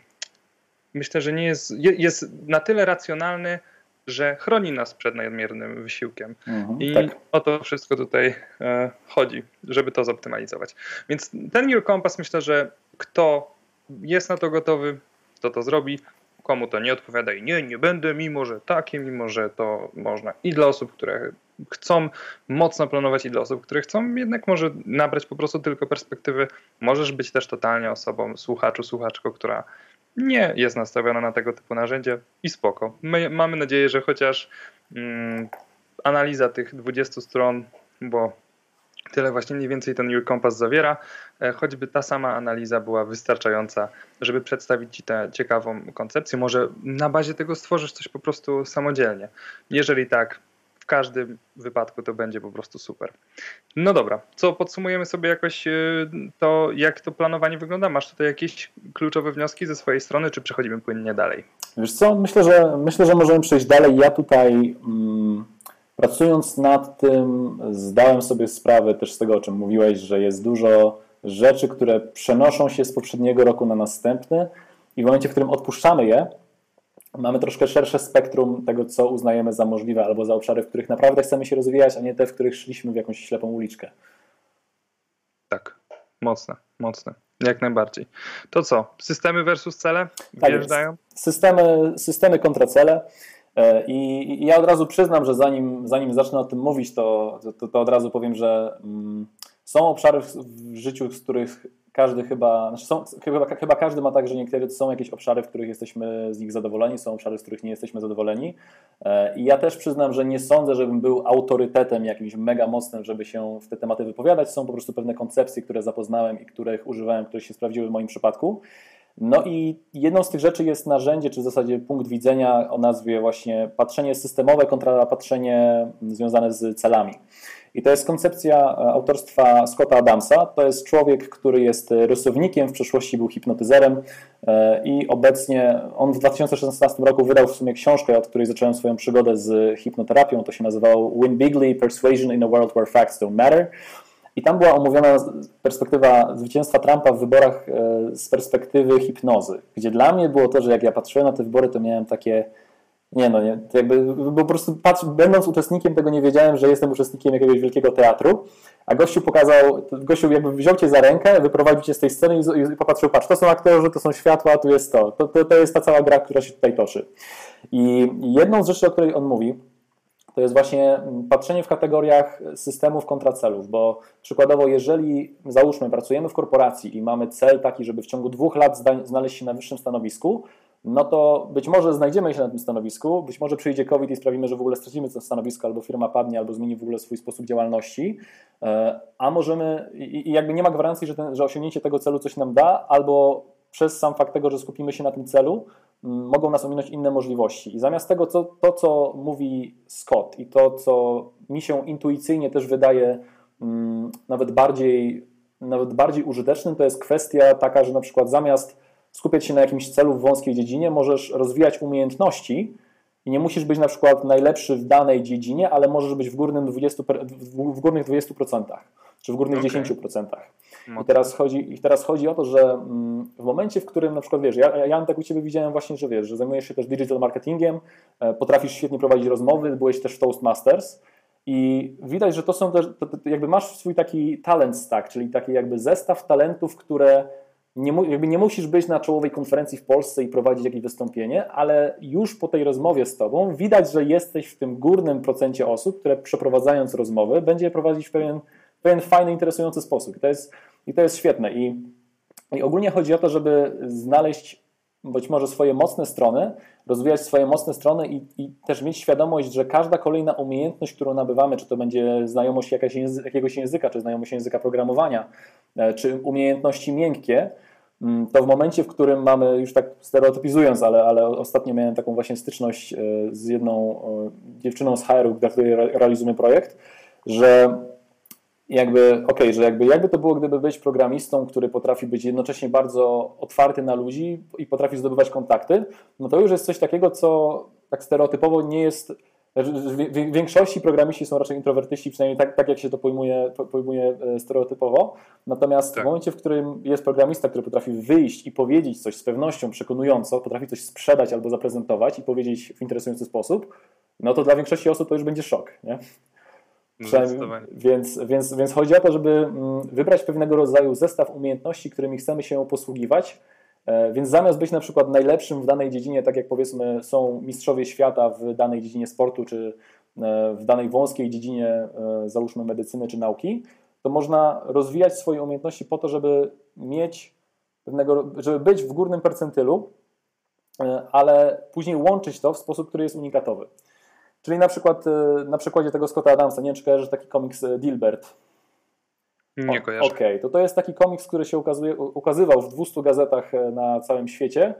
B: myślę, że nie jest, jest na tyle racjonalny, że chroni nas przed nadmiernym wysiłkiem. Mhm, I tak. o to wszystko tutaj e, chodzi, żeby to zoptymalizować. Więc ten Your Compass myślę, że kto jest na to gotowy, to to zrobi komu to nie odpowiada i nie, nie będę, mimo że takie, mimo że to można i dla osób, które chcą mocno planować i dla osób, które chcą jednak może nabrać po prostu tylko perspektywy. Możesz być też totalnie osobą, słuchaczu, słuchaczko, która nie jest nastawiona na tego typu narzędzie i spoko. My mamy nadzieję, że chociaż mm, analiza tych 20 stron, bo Tyle właśnie mniej więcej ten Your Compass zawiera, e, choćby ta sama analiza była wystarczająca, żeby przedstawić Ci tę ciekawą koncepcję. Może na bazie tego stworzysz coś po prostu samodzielnie. Jeżeli tak, w każdym wypadku to będzie po prostu super. No dobra, co podsumujemy sobie jakoś e, to, jak to planowanie wygląda? Masz tutaj jakieś kluczowe wnioski ze swojej strony, czy przechodzimy płynnie dalej?
A: Wiesz co, myślę, że myślę, że możemy przejść dalej. Ja tutaj. Mm Pracując nad tym, zdałem sobie sprawę też z tego, o czym mówiłeś, że jest dużo rzeczy, które przenoszą się z poprzedniego roku na następny i w momencie, w którym odpuszczamy je, mamy troszkę szersze spektrum tego, co uznajemy za możliwe albo za obszary, w których naprawdę chcemy się rozwijać, a nie te, w których szliśmy w jakąś ślepą uliczkę.
B: Tak, mocne, mocne. Jak najbardziej. To co? Systemy versus cele? Tak?
A: Systemy, systemy kontra cele. E, I, ja od razu przyznam, że zanim, zanim zacznę o tym mówić, to, to, to od razu powiem, że mm, są obszary w, w, życiu, z których każdy chyba, znaczy są, chyba, chyba każdy ma tak, że niektóre są jakieś obszary, w których jesteśmy z nich zadowoleni, są obszary, z których nie jesteśmy zadowoleni. E, I ja też przyznam, że nie sądzę, żebym był autorytetem jakimś mega mocnym, żeby się w te tematy wypowiadać. Są po prostu pewne koncepcje, które zapoznałem i których używałem, które się sprawdziły w moim przypadku. No i jedną z tych rzeczy jest narzędzie, czy w zasadzie punkt widzenia o nazwie właśnie patrzenie systemowe kontra patrzenie związane z celami. I to jest koncepcja e, autorstwa Scotta Adamsa. To jest człowiek, który jest rysownikiem, w przeszłości był hipnotyzerem e, i obecnie on w 2016 roku wydał w sumie książkę, od której zacząłem swoją przygodę z hipnoterapią. To się nazywało Win Bigly Persuasion in a World Where Facts Don't Matter. I tam była omówiona perspektywa zwycięstwa Trumpa w wyborach e, z perspektywy hipnozy, gdzie dla mnie było to, że jak ja patrzyłem na te wybory, to miałem takie, nie no, nie, jakby po prostu patrz, będąc uczestnikiem tego nie wiedziałem, że jestem uczestnikiem jakiegoś wielkiego teatru, a gościu pokazał, gościu jakby wziął cię za rękę, wyprowadził cię z tej sceny i, i popatrzył, patrz, to są aktorzy, to są światła, tu jest to. To, to, to jest ta cała gra, która się tutaj toczy. I jedną z rzeczy, o której on mówi, to jest właśnie patrzenie w kategoriach systemów kontra celów, bo przykładowo, jeżeli załóżmy, pracujemy w korporacji i mamy cel taki, żeby w ciągu dwóch lat znaleźć się na wyższym stanowisku, no to być może znajdziemy się na tym stanowisku, być może przyjdzie COVID i sprawimy, że w ogóle stracimy to stanowisko, albo firma padnie, albo zmieni w ogóle swój sposób działalności, e, a możemy, i jakby nie ma gwarancji, że, ten, że osiągnięcie tego celu coś nam da, albo przez sam fakt tego, że skupimy się na tym celu, mogą nas ominąć inne możliwości. I zamiast tego, co, to co mówi Scott i to, co mi się intuicyjnie też wydaje nawet bardziej, nawet bardziej użytecznym, to jest kwestia taka, że na przykład zamiast skupiać się na jakimś celu w wąskiej dziedzinie, możesz rozwijać umiejętności i nie musisz być na przykład najlepszy w danej dziedzinie, ale możesz być w, górnym 20, w górnych 20% czy w górnych okay. 10%. I teraz, chodzi, I teraz chodzi o to, że mm, w momencie, w którym na przykład wiesz, ja, ja tak u Ciebie widziałem właśnie, że wiesz, że zajmujesz się też digital marketingiem, e, potrafisz świetnie prowadzić rozmowy, byłeś też w Toastmasters i widać, że to są też, jakby masz swój taki talent stack, czyli taki jakby zestaw talentów, które nie, jakby nie musisz być na czołowej konferencji w Polsce i prowadzić jakieś wystąpienie, ale już po tej rozmowie z Tobą widać, że jesteś w tym górnym procencie osób, które przeprowadzając rozmowy będzie prowadzić pewien, pewien fajny, interesujący sposób. I to jest, i to jest świetne. I, I ogólnie chodzi o to, żeby znaleźć być może swoje mocne strony, rozwijać swoje mocne strony i, i, też mieć świadomość, że każda kolejna umiejętność, którą nabywamy, czy to będzie znajomość jakiegoś języka, czy znajomość języka programowania, e, czy umiejętności miękkie, mm, to w momencie, w którym mamy, już tak stereotypizując, ale, ale ostatnio miałem taką właśnie styczność e, z jedną e, dziewczyną z HR-u, dla której realizujemy projekt, że jakby, okej, okay, że jakby, jakby to było, gdyby być programistą, który potrafi być jednocześnie bardzo otwarty na ludzi i potrafi zdobywać kontakty, no to już jest coś takiego, co tak stereotypowo nie jest w większości programiści są raczej introwertyści, przynajmniej tak, tak jak się to pojmuje, pojmuje e, stereotypowo. Natomiast tak. w momencie, w którym jest programista, który potrafi wyjść i powiedzieć coś z pewnością przekonująco, potrafi coś sprzedać albo zaprezentować i powiedzieć w interesujący sposób, no to dla większości osób to już będzie szok. Nie? Więc, więc, więc chodzi o to, żeby mm, wybrać pewnego rodzaju zestaw umiejętności, którymi chcemy się posługiwać. E, więc zamiast być na przykład najlepszym w danej dziedzinie, tak jak powiedzmy są mistrzowie świata w danej dziedzinie sportu, czy e, w danej wąskiej dziedzinie, e, załóżmy medycyny czy nauki, to można rozwijać swoje umiejętności po to, żeby mieć pewnego, żeby być w górnym percentylu, ale później łączyć to w sposób, który jest unikatowy. Czyli na przykład y, na przykładzie tego Scotta Adamsa, nie wiem czy kojarzysz taki komiks y, Dilbert.
B: Nie kojarzę.
A: Okej, okay. to to jest taki komiks, który się ukazuje, ukazywał w 200 gazetach y, na całym świecie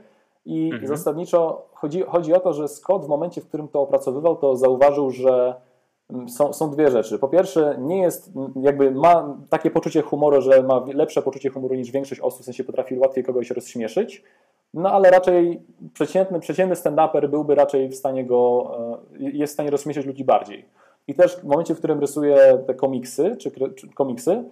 A: i mhm. zasadniczo chodzi, chodzi o to, że Scott w momencie, w którym to opracowywał, to zauważył, że mm, są, są dwie rzeczy. Po pierwsze, nie jest, jakby ma takie poczucie humoru, że ma lepsze poczucie humoru niż większość osób, w sensie potrafi łatwiej kogoś rozśmieszyć. No ale raczej przeciętny, przeciętny stand-uper byłby raczej w stanie go, e, jest w stanie rozśmieszyć ludzi bardziej. I też w momencie, w którym rysuje te komiksy, czy, czy komiksy,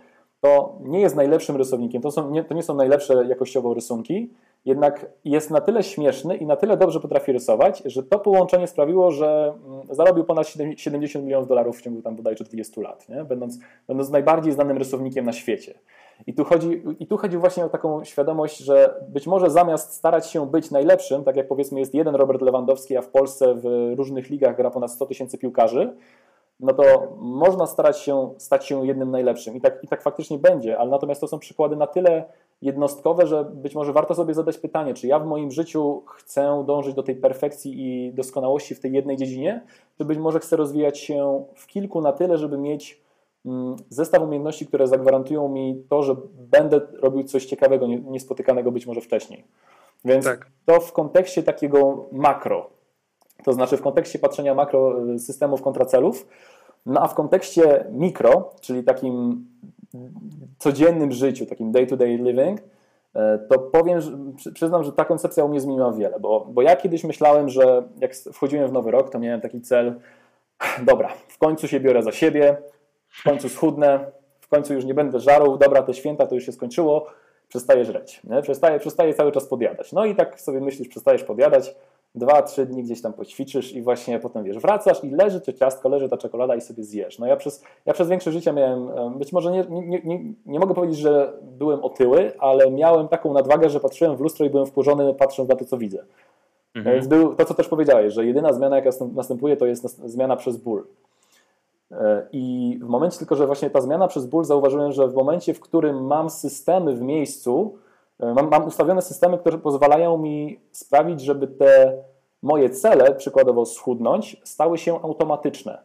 A: to nie jest najlepszym rysownikiem, to, są, nie, to nie są najlepsze jakościowo rysunki, jednak jest na tyle śmieszny i na tyle dobrze potrafi rysować, że to połączenie sprawiło, że mm, zarobił ponad 70 milionów dolarów w ciągu tam bodajże 20 lat, nie? Będąc, będąc najbardziej znanym rysownikiem na świecie. I tu, chodzi, I tu chodzi właśnie o taką świadomość, że być może zamiast starać się być najlepszym, tak jak powiedzmy jest jeden Robert Lewandowski, a w Polsce w różnych ligach gra ponad 100 tysięcy piłkarzy, no to można starać się stać się jednym najlepszym. I tak, I tak faktycznie będzie, ale natomiast to są przykłady na tyle jednostkowe, że być może warto sobie zadać pytanie, czy ja w moim życiu chcę dążyć do tej perfekcji i doskonałości w tej jednej dziedzinie, czy być może chcę rozwijać się w kilku na tyle, żeby mieć zestaw umiejętności, które zagwarantują mi to, że będę robił coś ciekawego, niespotykanego być może wcześniej. Więc tak. to w kontekście takiego makro, to znaczy w kontekście patrzenia makro y, systemów kontracelów, no a w kontekście mikro, czyli takim codziennym życiu, takim day-to-day -day living, y, to powiem, że, przyznam, że ta koncepcja u mnie zmieniła wiele, bo, bo ja kiedyś myślałem, że jak wchodziłem w nowy rok, to miałem taki cel, dobra, w końcu się biorę za siebie, w końcu schudnę, w końcu już nie będę żarł, dobra, te święta to już się skończyło, przestaję żreć, nie? Przestaję, przestaję cały czas podjadać. No i tak sobie myślisz, przestajesz podjadać, dwa, trzy dni gdzieś tam poćwiczysz i właśnie potem wiesz, wracasz i leży to ciastko, leży ta czekolada i sobie zjesz. No ja przez, ja przez większość życia miałem, być może nie, nie, nie, nie mogę powiedzieć, że byłem otyły, ale miałem taką nadwagę, że patrzyłem w lustro i byłem wkurzony patrząc na to, co widzę. Mhm. Więc był, to, co też powiedziałeś, że jedyna zmiana, jaka następuje, to jest zmiana przez ból. E, I w momencie tylko, że właśnie ta zmiana przez ból zauważyłem, że w momencie, w którym mam systemy w miejscu, mam, mam ustawione systemy, które pozwalają mi sprawić, żeby te moje cele, przykładowo schudnąć, stały się automatyczne.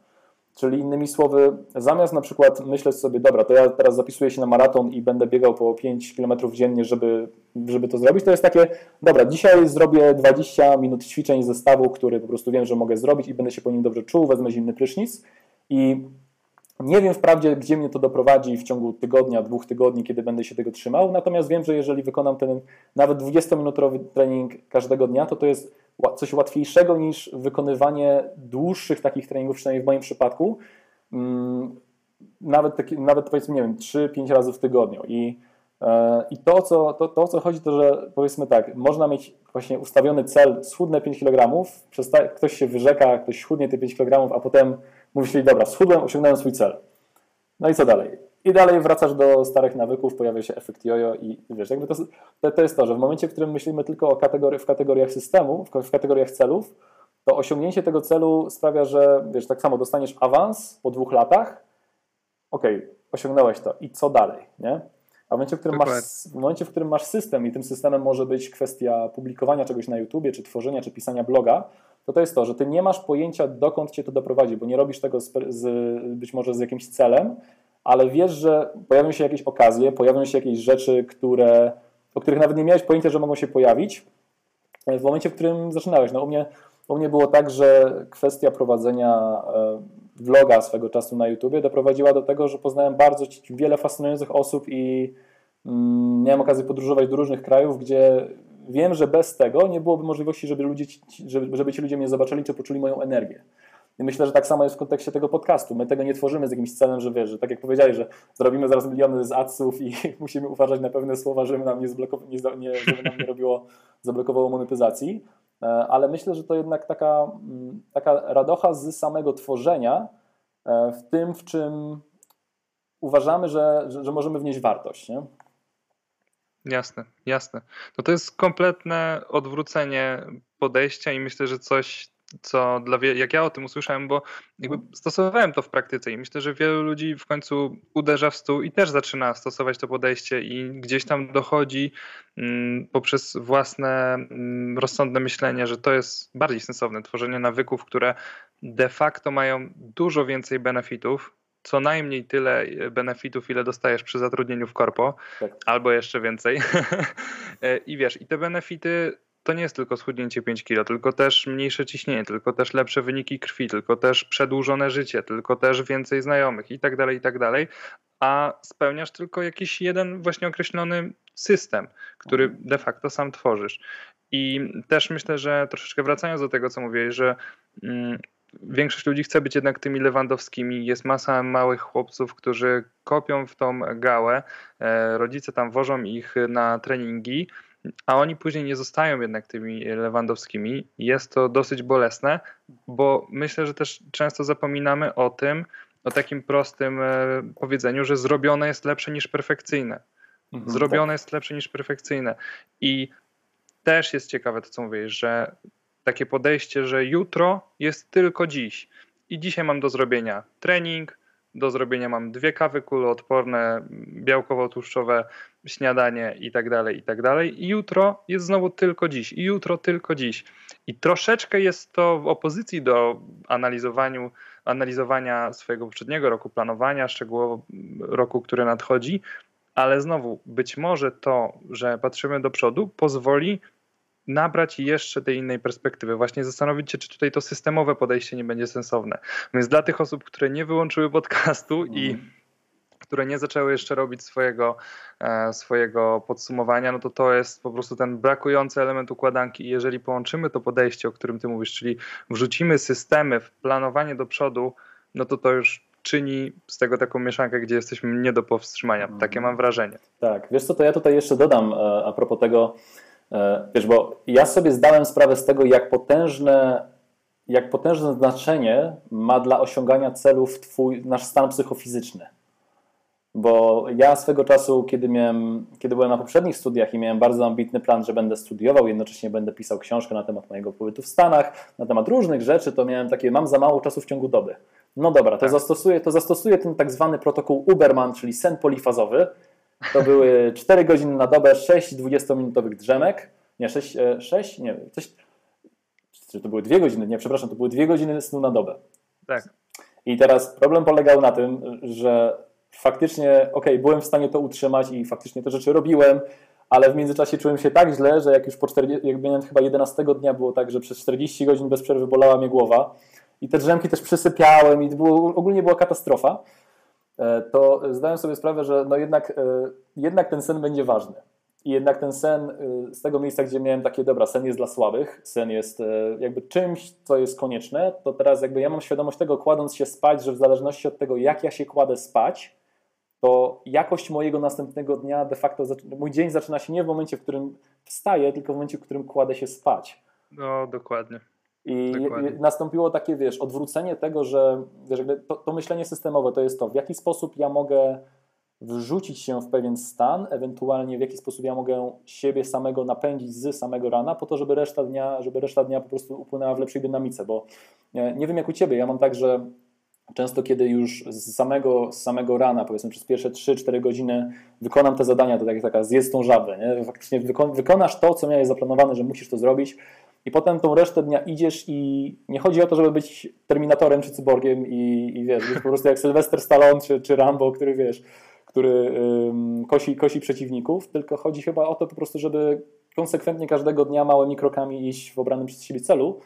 A: Czyli innymi słowy, zamiast na przykład myśleć sobie, dobra, to ja teraz zapisuję się na maraton i będę biegał po 5 km dziennie, żeby, żeby to zrobić, to jest takie, dobra, dzisiaj zrobię 20 minut ćwiczeń zestawu, który po prostu wiem, że mogę zrobić i będę się po nim dobrze czuł, wezmę zimny prysznic i nie wiem wprawdzie, gdzie mnie to doprowadzi w ciągu tygodnia, dwóch tygodni, kiedy będę się tego trzymał, natomiast wiem, że jeżeli wykonam ten nawet 20-minutowy trening każdego dnia, to to jest coś łatwiejszego niż wykonywanie dłuższych takich treningów, przynajmniej w moim przypadku, mm, nawet, nawet powiedzmy, nie wiem, 3-5 razy w tygodniu. I, e, i to, co, to, to, o co chodzi, to że powiedzmy tak, można mieć właśnie ustawiony cel schudnę 5 kg, ktoś się wyrzeka, ktoś schudnie te 5 kg, a potem mówi sobie, dobra, schudłem, osiągnąłem swój cel. No i co dalej? I dalej wracasz do starych nawyków, pojawia się efekt jojo i wiesz, jakby to, to jest to, że w momencie, w którym myślimy tylko o kategorii, w kategoriach systemu, w kategoriach celów, to osiągnięcie tego celu sprawia, że wiesz, tak samo dostaniesz awans po dwóch latach, okej, okay, osiągnąłeś to i co dalej, nie? A w momencie, w którym, masz, w momencie, w którym masz system i tym systemem może być kwestia publikowania czegoś na YouTubie, czy tworzenia, czy pisania bloga, to to jest to, że ty nie masz pojęcia, dokąd cię to doprowadzi, bo nie robisz tego z, z, być może z jakimś celem, ale wiesz, że pojawią się jakieś okazje, pojawią się jakieś rzeczy, które, o których nawet nie miałeś pojęcia, że mogą się pojawić w momencie, w którym zaczynałeś. No, u, mnie, u mnie było tak, że kwestia prowadzenia e, vloga swego czasu na YouTubie doprowadziła do tego, że poznałem bardzo wiele fascynujących osób i mm, miałem okazję podróżować do różnych krajów, gdzie wiem, że bez tego nie byłoby możliwości, żeby, ludzie, żeby, żeby ci ludzie mnie zobaczyli czy poczuli moją energię. I myślę, że tak samo jest w kontekście tego podcastu. My tego nie tworzymy z jakimś celem, że wiesz, że tak jak powiedziałeś, że zrobimy zaraz miliony z adsów i [LAUGHS] musimy uważać na pewne słowa, żeby nam nie, nie, nie, żeby nam nie robiło, [LAUGHS] zablokowało monetyzacji. E, ale myślę, że to jednak taka, mm, taka radocha z samego tworzenia e, w tym, w czym uważamy, że, że, że możemy wnieść wartość. Nie?
B: Jasne, jasne. No to jest kompletne odwrócenie podejścia i myślę, że coś co dla jak ja o tym usłyszałem, bo jakby stosowałem to w praktyce i myślę, że wielu ludzi w końcu uderza w stół i też zaczyna stosować to podejście i gdzieś tam dochodzi mm, poprzez własne mm, rozsądne myślenie, że to jest bardziej sensowne tworzenie nawyków, które de facto mają dużo więcej benefitów, co najmniej tyle benefitów, ile dostajesz przy zatrudnieniu w korpo, tak. albo jeszcze więcej. [LAUGHS] I wiesz, i te benefity to nie jest tylko schudnięcie 5 kg, tylko też mniejsze ciśnienie, tylko też lepsze wyniki krwi, tylko też przedłużone życie, tylko też więcej znajomych i tak dalej, i tak dalej, a spełniasz tylko jakiś jeden właśnie określony system, który de facto sam tworzysz. I też myślę, że troszeczkę wracając do tego, co mówiłeś, że mm, większość ludzi chce być jednak tymi Lewandowskimi. Jest masa małych chłopców, którzy kopią w tą gałę. E, rodzice tam wożą ich na treningi a oni później nie zostają jednak tymi Lewandowskimi. Jest to dosyć bolesne, bo myślę, że też często zapominamy o tym, o takim prostym e, powiedzeniu, że zrobione jest lepsze niż perfekcyjne. Mhm, zrobione tak. jest lepsze niż perfekcyjne. I też jest ciekawe to, co mówisz, że takie podejście, że jutro jest tylko dziś. I dzisiaj mam do zrobienia trening, do zrobienia mam dwie kawy kuloodporne, białkowo-tłuszczowe, śniadanie i tak dalej, i tak dalej. I jutro jest znowu tylko dziś, i jutro tylko dziś. I troszeczkę jest to w opozycji do analizowaniu, analizowania swojego poprzedniego roku, planowania szczegółowo roku, który nadchodzi, ale znowu być może to, że patrzymy do przodu, pozwoli nabrać jeszcze tej innej perspektywy, właśnie zastanowić się, czy tutaj to systemowe podejście nie będzie sensowne. Więc dla tych osób, które nie wyłączyły podcastu mm. i mhm. które nie zaczęły jeszcze robić swojego, e, swojego podsumowania, no to to jest po prostu ten brakujący element układanki. I jeżeli połączymy to podejście, o którym ty mówisz, czyli wrzucimy systemy w planowanie do przodu, no to to już czyni z tego taką mieszankę, gdzie jesteśmy nie do powstrzymania. Takie mam wrażenie.
A: Tak, wiesz co, to ja tutaj jeszcze dodam e, a propos tego, wiesz, bo ja sobie zdałem sprawę z tego, jak potężne, jak potężne znaczenie ma dla osiągania celów twój, nasz stan psychofizyczny. Bo ja swego czasu, kiedy, miałem, kiedy byłem na poprzednich studiach i miałem bardzo ambitny plan, że będę studiował, jednocześnie będę pisał książkę na temat mojego pobytu w Stanach, na temat różnych rzeczy, to miałem takie, mam za mało czasu w ciągu doby. No dobra, to, tak. zastosuję, to zastosuję ten tak zwany protokół Uberman, czyli sen polifazowy, to były 4 godziny na dobę, 6 20-minutowych drzemek, nie, 6, 6 e, nie, coś, czy to były 2 godziny, nie, przepraszam, to były 2 godziny snu na dobę.
B: Tak.
A: I teraz problem polegał na tym, że faktycznie, ok, byłem w stanie to utrzymać i faktycznie te rzeczy robiłem, ale w międzyczasie czułem się tak źle, że jak już po 40, jak miałem chyba 11 dnia było tak, że przez 40 godzin bez przerwy bolała mnie głowa i te drzemki też przysypiałem i było, ogólnie była katastrofa, to zdałem sobie sprawę, że no jednak, e, jednak ten sen będzie ważny. I jednak ten sen e, z tego miejsca, gdzie miałem takie, dobra, sen jest dla słabych, sen jest jakby czymś, co jest konieczne, to teraz jakby ja mam świadomość tego, kładąc się spać, że w zależności od tego, jak ja się kładę spać, to jakość mojego następnego dnia de facto, mój dzień zaczyna się nie w momencie, w którym wstaję, tylko w momencie, w którym kładę się spać.
B: No, dokładnie.
A: I dokładnie. nastąpiło takie, wiesz, odwrócenie tego, że to, to myślenie systemowe to jest to, w jaki sposób ja mogę wrzucić się w pewien stan, ewentualnie w jaki sposób ja mogę siebie samego napędzić z samego rana, po to, żeby reszta dnia, żeby reszta dnia po prostu upłynęła w lepszej dynamice, bo nie, nie wiem jak u Ciebie, ja mam tak, że Często, kiedy już z samego, z samego rana, powiedzmy przez pierwsze 3-4 godziny wykonam te zadania, to tak jak taka zjedz tą żabę, nie? faktycznie wykon, wykonasz to, co miałeś zaplanowane, że musisz to zrobić i potem tą resztę dnia idziesz i nie chodzi o to, żeby być Terminatorem czy Cyborgiem i, i wiesz, być po prostu jak Sylvester Stallone czy, czy Rambo, który wiesz, który ym, kosi, kosi przeciwników, tylko chodzi chyba o to po prostu, żeby konsekwentnie każdego dnia małymi krokami iść w obranym przez siebie celu.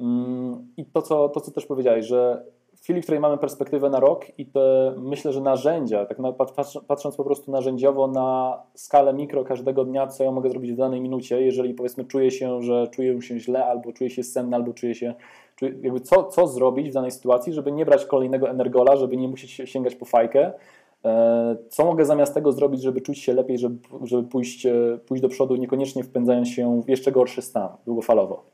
A: Ym, I to co, to, co też powiedziałeś, że w chwili, w której mamy perspektywę na rok i te, myślę, że narzędzia, tak na, patrząc po prostu narzędziowo na skalę mikro każdego dnia, co ja mogę zrobić w danej minucie, jeżeli powiedzmy czuję się, że czuję się źle, albo czuję się senny, albo czuję się, czuję, jakby co, co zrobić w danej sytuacji, żeby nie brać kolejnego energola, żeby nie musieć sięgać po fajkę, e, co mogę zamiast tego zrobić, żeby czuć się lepiej, żeby, żeby pójść, e, pójść do przodu, niekoniecznie wpędzając się w jeszcze gorszy stan długofalowo.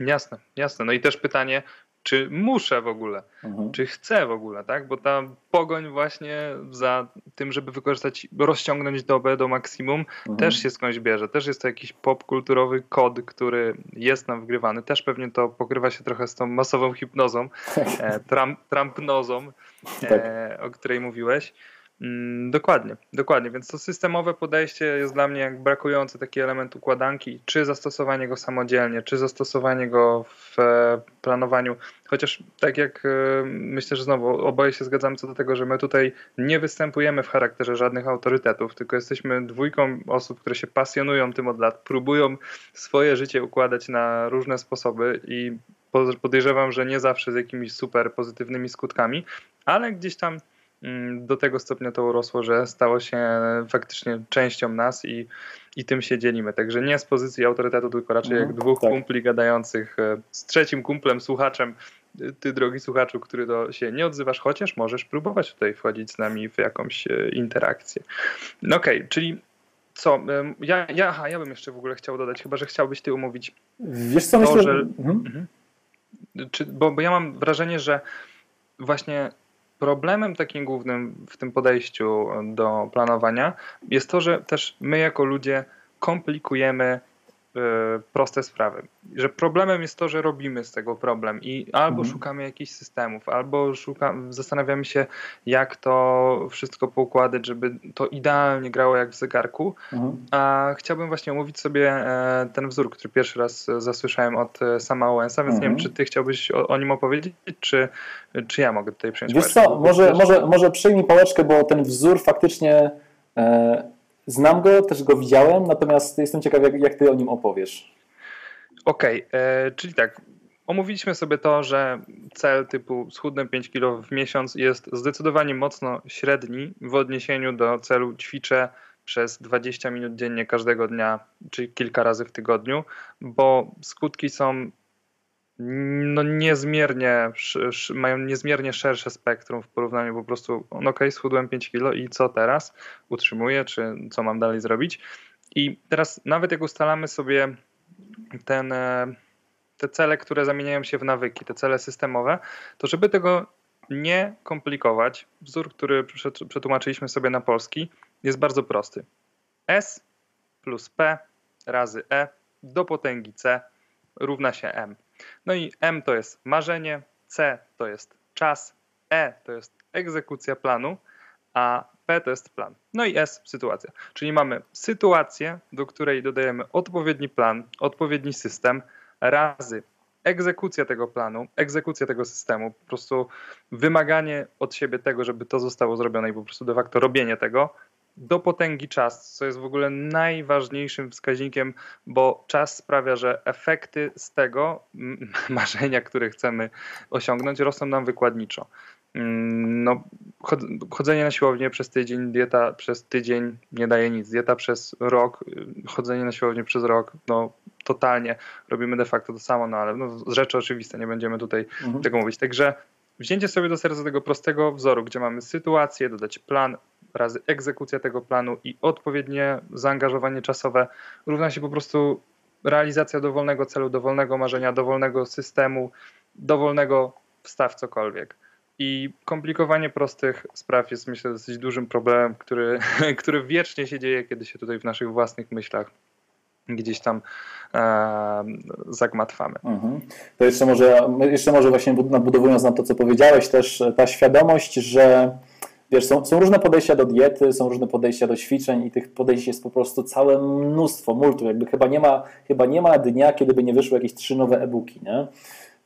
B: Jasne, jasne. No i też pytanie, czy muszę w ogóle, mhm. czy chcę w ogóle, tak? Bo ta pogoń właśnie za tym, żeby wykorzystać, rozciągnąć dobę do maksimum, mhm. też się skądś bierze. Też jest to jakiś popkulturowy kod, który jest nam wgrywany. Też pewnie to pokrywa się trochę z tą masową hipnozą, [LAUGHS] e, tramp, trampnozą, tak. e, o której mówiłeś. Mm, dokładnie, dokładnie. Więc to systemowe podejście jest dla mnie jak brakujący taki element układanki, czy zastosowanie go samodzielnie, czy zastosowanie go w e, planowaniu. Chociaż tak jak e, myślę, że znowu oboje się zgadzamy co do tego, że my tutaj nie występujemy w charakterze żadnych autorytetów, tylko jesteśmy dwójką osób, które się pasjonują tym od lat, próbują swoje życie układać na różne sposoby i podejrzewam, że nie zawsze z jakimiś super pozytywnymi skutkami, ale gdzieś tam do tego stopnia to urosło, że stało się faktycznie częścią nas i, i tym się dzielimy. Także nie z pozycji autorytetu, tylko raczej mhm, jak dwóch tak. kumpli gadających e, z trzecim kumplem, słuchaczem. Ty, drogi słuchaczu, który do się nie odzywasz, chociaż możesz próbować tutaj wchodzić z nami w jakąś e, interakcję. No okej, okay, czyli co? Ja, ja, aha, ja bym jeszcze w ogóle chciał dodać, chyba że chciałbyś ty umówić.
A: Wiesz co, to, myślę, że. Mhm.
B: Mhm. Czy, bo, bo ja mam wrażenie, że właśnie Problemem takim głównym w tym podejściu do planowania jest to, że też my jako ludzie komplikujemy proste sprawy. Że problemem jest to, że robimy z tego problem i albo mhm. szukamy jakichś systemów, albo szukamy, zastanawiamy się, jak to wszystko poukładać, żeby to idealnie grało jak w zegarku. Mhm. A chciałbym właśnie omówić sobie e, ten wzór, który pierwszy raz zasłyszałem od e, sama Owensa, więc mhm. nie wiem, mhm. czy ty chciałbyś o, o, nim opowiedzieć, czy, czy ja mogę tutaj przyjąć
A: Wiesz co, może, może, może przyjmij pałeczkę, bo ten wzór faktycznie e, Znam go, też go widziałem, natomiast jestem ciekaw, jak, jak ty o nim opowiesz.
B: Okej, okay, e, czyli tak. Omówiliśmy sobie to, że cel typu schudnę 5 kg w miesiąc jest zdecydowanie mocno średni w odniesieniu do celu ćwiczę przez 20 minut dziennie każdego dnia, czy kilka razy w tygodniu, bo skutki są no niezmiernie, mają niezmiernie szersze spektrum w porównaniu po prostu, no ok, schudłem 5 kilo i co teraz? Utrzymuję, czy co mam dalej zrobić? I teraz nawet jak ustalamy sobie ten, e, te cele, które zamieniają się w nawyki, te cele systemowe, to żeby tego nie komplikować, wzór, który przetłumaczyliśmy sobie na polski, jest bardzo prosty. S plus P razy E do potęgi C równa się M. No i M to jest marzenie, C to jest czas, E to jest egzekucja planu, a P to jest plan. No i S sytuacja. Czyli mamy sytuację, do której dodajemy odpowiedni plan, odpowiedni system razy egzekucja tego planu, egzekucja tego systemu, po prostu wymaganie od siebie tego, żeby to zostało zrobione i po prostu de facto robienie tego do potęgi czas, co jest w ogóle najważniejszym wskaźnikiem, bo czas sprawia, że efekty z tego [LAUGHS] marzenia, które chcemy osiągnąć, rosną nam wykładniczo. Mm, no, chodzenie na siłownię przez tydzień, dieta przez tydzień nie daje nic. Dieta przez rok, y, chodzenie na siłownię przez rok, no totalnie robimy de facto to samo, no ale no, rzeczy oczywiste, nie będziemy tutaj mhm. tego mówić. Także wzięcie sobie do serca tego prostego wzoru, gdzie mamy sytuację, dodać plan, razy egzekucja tego planu i odpowiednie zaangażowanie czasowe równa się po prostu realizacja dowolnego celu, dowolnego marzenia, dowolnego systemu, dowolnego wstaw cokolwiek. I komplikowanie prostych spraw jest myślę dosyć dużym problemem, który, [LAUGHS] który wiecznie się dzieje, kiedy się tutaj w naszych własnych myślach gdzieś tam e, zagmatwamy. Mhm.
A: To jeszcze może, jeszcze może właśnie nadbudowując na to, co powiedziałeś, też ta świadomość, że wiesz, są, są różne podejścia do diety, są różne podejścia do ćwiczeń i tych podejść jest po prostu całe mnóstwo, multu. Jakby chyba nie ma, chyba nie ma dnia, kiedy by nie wyszły jakieś trzy nowe e-booki, nie?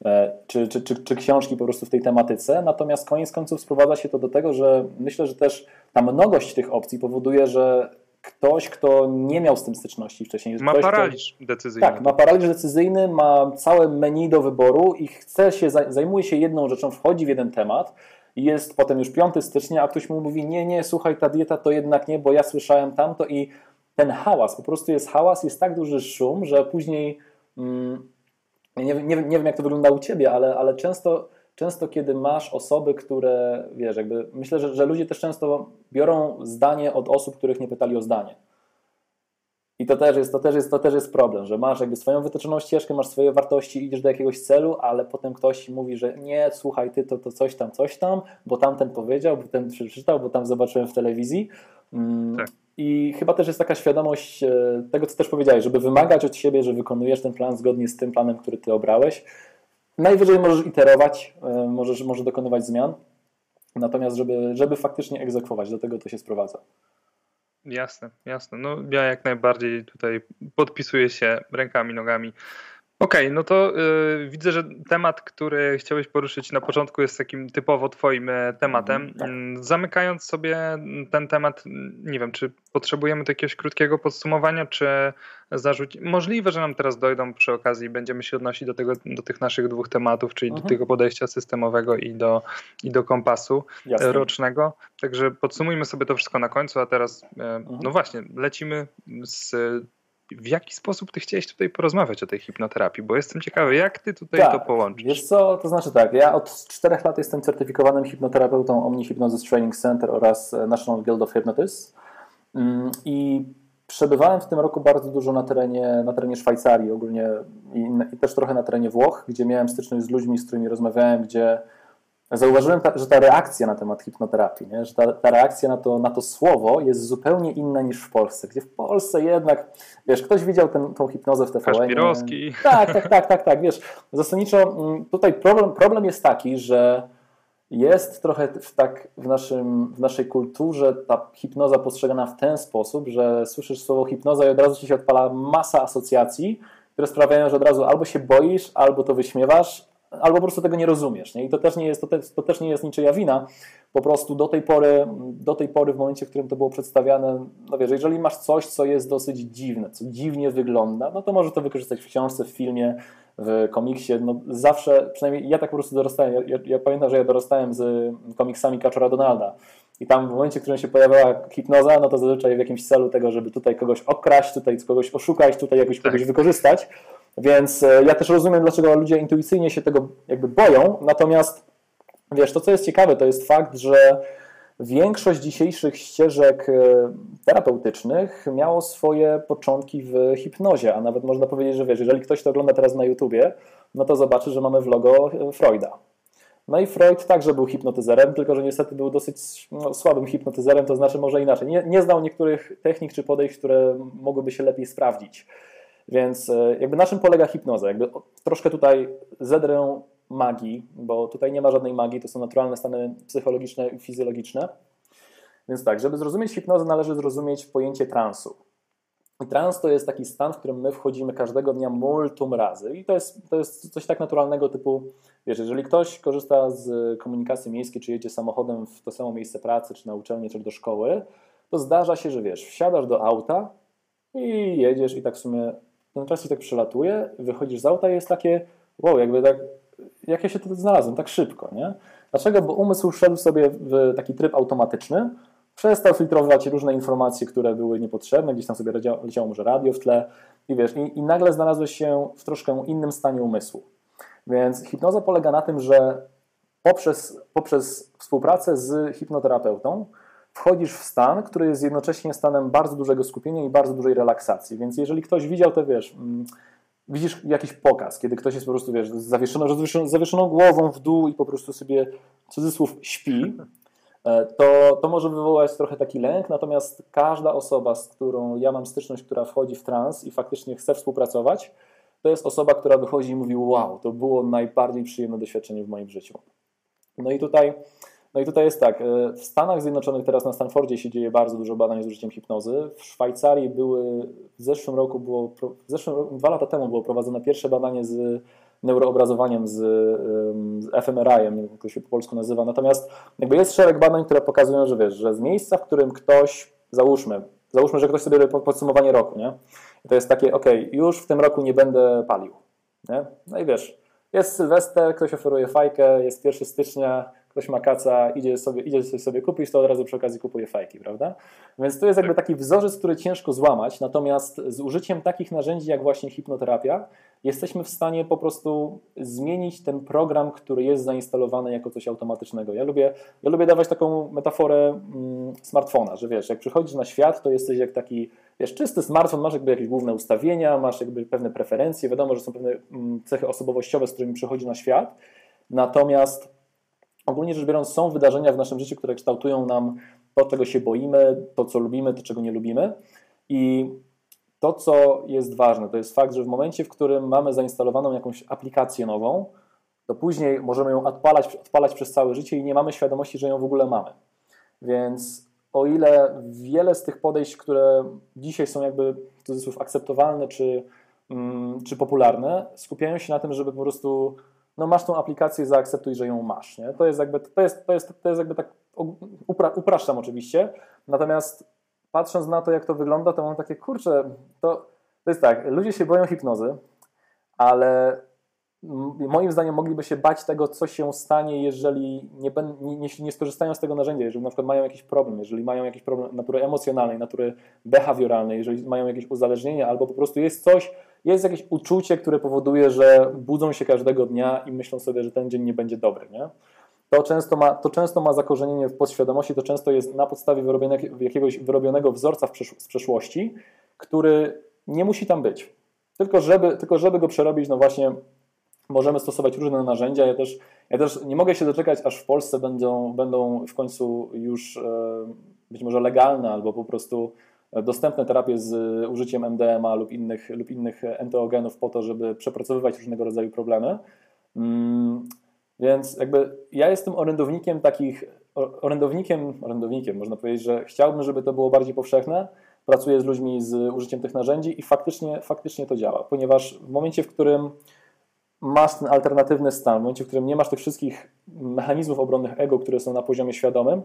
A: E, czy, czy, czy, czy, książki po prostu w tej tematyce. Natomiast koniec końców sprowadza się to do tego, że myślę, że też ta mnogość tych opcji powoduje, że ktoś, kto nie miał z tym styczności wcześniej.
B: Ma
A: ktoś,
B: paraliż kto, decyzyjny.
A: Tak, ma paraliż decyzyjny, ma całe menu do wyboru i chce się, zajmuje się jedną rzeczą, wchodzi w jeden temat jest potem już 5 stycznia, a ktoś mu mówi, nie, nie, słuchaj, ta dieta to jednak nie, bo ja słyszałem tamto i ten hałas, po prostu jest hałas, jest tak duży szum, że później... Mm, nie, nie, nie wiem, jak to wygląda u Ciebie, ale, ale często, często, kiedy masz osoby, które, wiesz, jakby myślę, że, że ludzie też często biorą zdanie od osób, których nie pytali o zdanie. I to też, jest, to, też jest, to też jest problem, że masz jakby swoją wytyczoną ścieżkę, masz swoje wartości, idziesz do jakiegoś celu, ale potem ktoś mówi, że nie, słuchaj, ty to, to coś tam, coś tam, bo tamten powiedział, bo ten przeczytał, bo tam zobaczyłem w telewizji. Mm, tak. I chyba też jest taka świadomość e, tego, co też powiedziałeś, żeby wymagać od siebie, że wykonujesz ten plan zgodnie z tym planem, który ty obrałeś. Najwyżej możesz iterować, e, możesz, możesz dokonywać zmian, natomiast żeby, żeby faktycznie egzekwować, do tego to się sprowadza.
B: Jasne, jasne. No ja jak najbardziej tutaj podpisuję się rękami, nogami Okej, okay, no to y, widzę, że temat, który chciałeś poruszyć na początku jest takim typowo twoim e, tematem. Mhm, tak. Mm, zamykając sobie ten temat, nie wiem, czy potrzebujemy jakiegoś krótkiego podsumowania, czy zarzucić. Możliwe, że nam teraz dojdą przy okazji i będziemy się odnosić do, tego, do tych naszych dwóch tematów, czyli mhm. do tego podejścia systemowego i do, i do kompasu Jasne. rocznego. Także podsumujmy sobie to wszystko na końcu, a teraz, e, mhm. no właśnie, lecimy z w jaki sposób ty chciałeś tutaj porozmawiać o tej hipnoterapii? Bo jestem ciekawy, jak ty tutaj tak, to połączysz?
A: Wiesz co, to znaczy tak, ja od czterech lat jestem certyfikowanym hipnoterapeutą Omni Hypnosis Training Center oraz National Guild of Hypnotists mm, i przebywałem w tym roku bardzo dużo na terenie, na terenie Szwajcarii ogólnie i, i też trochę na terenie Włoch, gdzie miałem styczność z ludźmi, z którymi rozmawiałem, gdzie zauważyłem, że ta reakcja na temat hipnoterapii, nie? że ta, ta, reakcja na to, na to słowo jest zupełnie inna niż w Polsce, gdzie w Polsce jednak, wiesz, ktoś widział ten, tą hipnozę w TVN.
B: Kaszpirowski.
A: Tak, tak, tak, tak, tak, wiesz, zasadniczo mm, tutaj problem, problem jest taki, że jest trochę w, tak w, naszym, w naszej kulturze ta hipnoza postrzegana w ten sposób, że słyszysz słowo hipnoza i od razu ci się odpala masa asocjacji, które sprawiają, że od razu albo się boisz, albo to wyśmiewasz, albo po prostu tego nie rozumiesz. Nie? I to też nie, jest, to, te, to też nie jest niczyja wina. Po prostu do tej, pory, do tej pory, w momencie, w którym to było przedstawiane, no wiesz, jeżeli masz coś, co jest dosyć dziwne, co dziwnie wygląda, no to może to wykorzystać w książce, w filmie, w komiksie. No zawsze, przynajmniej ja tak po prostu dorastałem. Ja, ja, pamiętam, że ja dorastałem z komiksami Kaczora Donalda. I tam w momencie, w którym się pojawiała hipnoza, no to zazwyczaj w jakimś celu tego, żeby tutaj kogoś okraść, tutaj kogoś oszukać, tutaj jakoś tak. kogoś wykorzystać. Więc e, ja też rozumiem, dlaczego ludzie intuicyjnie się tego jakby boją, natomiast wiesz, to co jest ciekawe, to jest fakt, że większość dzisiejszych ścieżek e, terapeutycznych miało swoje początki w hipnozie, a nawet można powiedzieć, że wiesz, jeżeli ktoś to ogląda teraz na YouTubie, no to zobaczy, że mamy w logo e, Freuda. No i Freud także był hipnotyzerem, tylko że niestety był dosyć no, słabym hipnotyzerem, to znaczy może inaczej. Nie, nie znał niektórych technik czy podejść, które mogłyby się lepiej sprawdzić. Więc e, jakby na czym polega hipnoza? Jakby troszkę tutaj zedrę magii, bo tutaj nie ma żadnej magii, to są naturalne stany psychologiczne i fizjologiczne. Więc tak, żeby zrozumieć hipnozę, należy zrozumieć pojęcie transu. I trans to jest taki stan, w którym my wchodzimy każdego dnia multum razy. I to jest, to jest coś tak naturalnego typu, wiesz, jeżeli ktoś korzysta z komunikacji miejskiej, czy jedzie samochodem w to samo miejsce pracy, czy na uczelnię, czy do szkoły, to zdarza się, że wiesz, wsiadasz do auta i jedziesz i tak w sumie ten czas tak przelatuje, wychodzisz z auta i jest takie, wow, jakby tak, jak ja się tu znalazłem, tak szybko, nie? Dlaczego? Bo umysł szedł sobie w taki tryb automatyczny, przestał filtrować różne informacje, które były niepotrzebne, gdzieś tam sobie leciało, leciało może radio w tle i wiesz, i, i nagle znalazłeś się w troszkę innym stanie umysłu. Więc hipnoza polega na tym, że poprzez, poprzez współpracę z hipnoterapeutą wchodzisz w stan, który jest jednocześnie stanem bardzo dużego skupienia i bardzo dużej relaksacji. Więc jeżeli ktoś widział te, wiesz, mm, widzisz jakiś pokaz, kiedy ktoś jest po prostu, wiesz, zawieszoną, zawieszoną głową w dół i po prostu sobie, cudzysłów, śpi, e, to, to może wywołać trochę taki lęk, natomiast każda osoba, z którą ja mam styczność, która wchodzi w trans i faktycznie chce współpracować, to jest osoba, która wychodzi i mówi wow, to było najbardziej przyjemne doświadczenie w moim życiu. No i tutaj no i tutaj jest tak, e, w Stanach Zjednoczonych teraz na Stanfordzie się dzieje bardzo dużo badań z użyciem hipnozy. W Szwajcarii były, w zeszłym roku było, w zeszłym roku, dwa lata temu było prowadzone pierwsze badanie z neuroobrazowaniem, z, z fMRI-em, nie wiem jak to się po polsku nazywa. Natomiast jakby jest szereg badań, które pokazują, że wiesz, że z miejsca, w którym ktoś, załóżmy, załóżmy, że ktoś sobie robi podsumowanie roku, nie? I to jest takie, ok, już w tym roku nie będę palił, nie? No i wiesz, jest Sylwester, ktoś oferuje fajkę, jest 1 stycznia, ktoś ma kaca, idzie sobie, idzie coś sobie kupić, to od razu przy okazji kupuje fajki, prawda? Więc to jest jakby taki wzorzec, który ciężko złamać, natomiast z użyciem takich narzędzi jak właśnie hipnoterapia jesteśmy w stanie po prostu zmienić ten program, który jest zainstalowany jako coś automatycznego. Ja lubię, ja lubię dawać taką metaforę mm, smartfona, że wiesz, jak przychodzisz na świat, to jesteś jak taki wiesz, czysty smartfon, masz jakby jakieś główne ustawienia, masz jakby pewne preferencje, wiadomo, że są pewne mm, cechy osobowościowe, z którymi przychodzi na świat, natomiast ogólnie rzecz biorąc są wydarzenia w naszym życiu, które kształtują nam to, czego się boimy, to, co lubimy, to, czego nie lubimy i to, co jest ważne, to jest fakt, że w momencie, w którym mamy zainstalowaną jakąś aplikację nową, to później możemy ją odpalać, odpalać przez całe życie i nie mamy świadomości, że ją w ogóle mamy. Więc o ile wiele z tych podejść, które dzisiaj są jakby w cudzysłów akceptowalne czy, mm, czy popularne, skupiają się na tym, żeby po prostu no masz tą aplikację, zaakceptuj, że ją masz. Nie? To, jest jakby, to, jest, to, jest, to jest jakby tak, upra, upraszczam oczywiście, natomiast patrząc na to, jak to wygląda, to mam takie, kurczę, to, to jest tak, ludzie się boją hipnozy, ale moim zdaniem mogliby się bać tego, co się stanie, jeżeli nie, nie, nie, skorzystają z tego narzędzia, jeżeli na przykład mają jakiś problem, jeżeli mają jakiś problem natury emocjonalnej, natury behawioralnej, jeżeli mają jakieś uzależnienie, albo po prostu jest coś, jest jakieś uczucie, które powoduje, że budzą się każdego dnia i myślą sobie, że ten dzień nie będzie dobry. Nie? To, często ma, to często ma zakorzenienie w podświadomości, to często jest na podstawie jakiegoś wyrobionego wzorca z przeszłości, który nie musi tam być. Tylko żeby, tylko żeby go przerobić, no właśnie możemy stosować różne narzędzia. Ja też, ja też nie mogę się doczekać, aż w Polsce będą, będą w końcu już e, być może legalne albo po prostu dostępne terapie z użyciem MDMA lub innych, lub innych enteogenów po to, żeby przepracowywać różnego rodzaju problemy. Mm, więc jakby ja jestem orędownikiem takich, orędownikiem, orędownikiem, można powiedzieć, że chciałbym, żeby to było bardziej powszechne. Pracuję z ludźmi z użyciem tych narzędzi i faktycznie, faktycznie to działa, ponieważ w momencie, w którym masz ten alternatywny stan, w momencie, w którym nie masz tych wszystkich mechanizmów obronnych ego, które są na poziomie świadomym,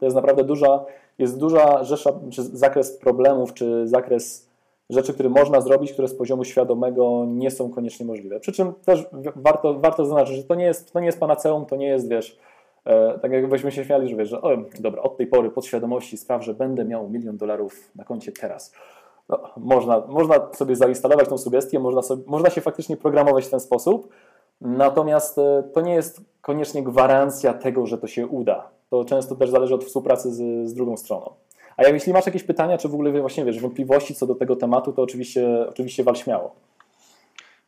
A: to jest naprawdę duża, jest duża rzesza, czy zakres problemów, czy zakres rzeczy, które można zrobić, które z poziomu świadomego nie są koniecznie możliwe. Przy czym też warto, warto zaznaczyć, że to nie jest, to nie jest panaceum, to nie jest, wiesz, e, tak jakbyśmy się śmiali, że wiesz, że o, dobra, od tej pory podświadomości spraw, że będę miał milion dolarów na koncie teraz. No, można, można sobie zainstalować tą sugestię, można, sobie, można się faktycznie programować w ten sposób, natomiast e, to nie jest koniecznie gwarancja tego, że to się uda to często też zależy od współpracy z, z drugą stroną. A jak jeśli masz jakieś pytania, czy w ogóle właśnie wiesz, wątpliwości co do tego tematu, to oczywiście, oczywiście wal śmiało.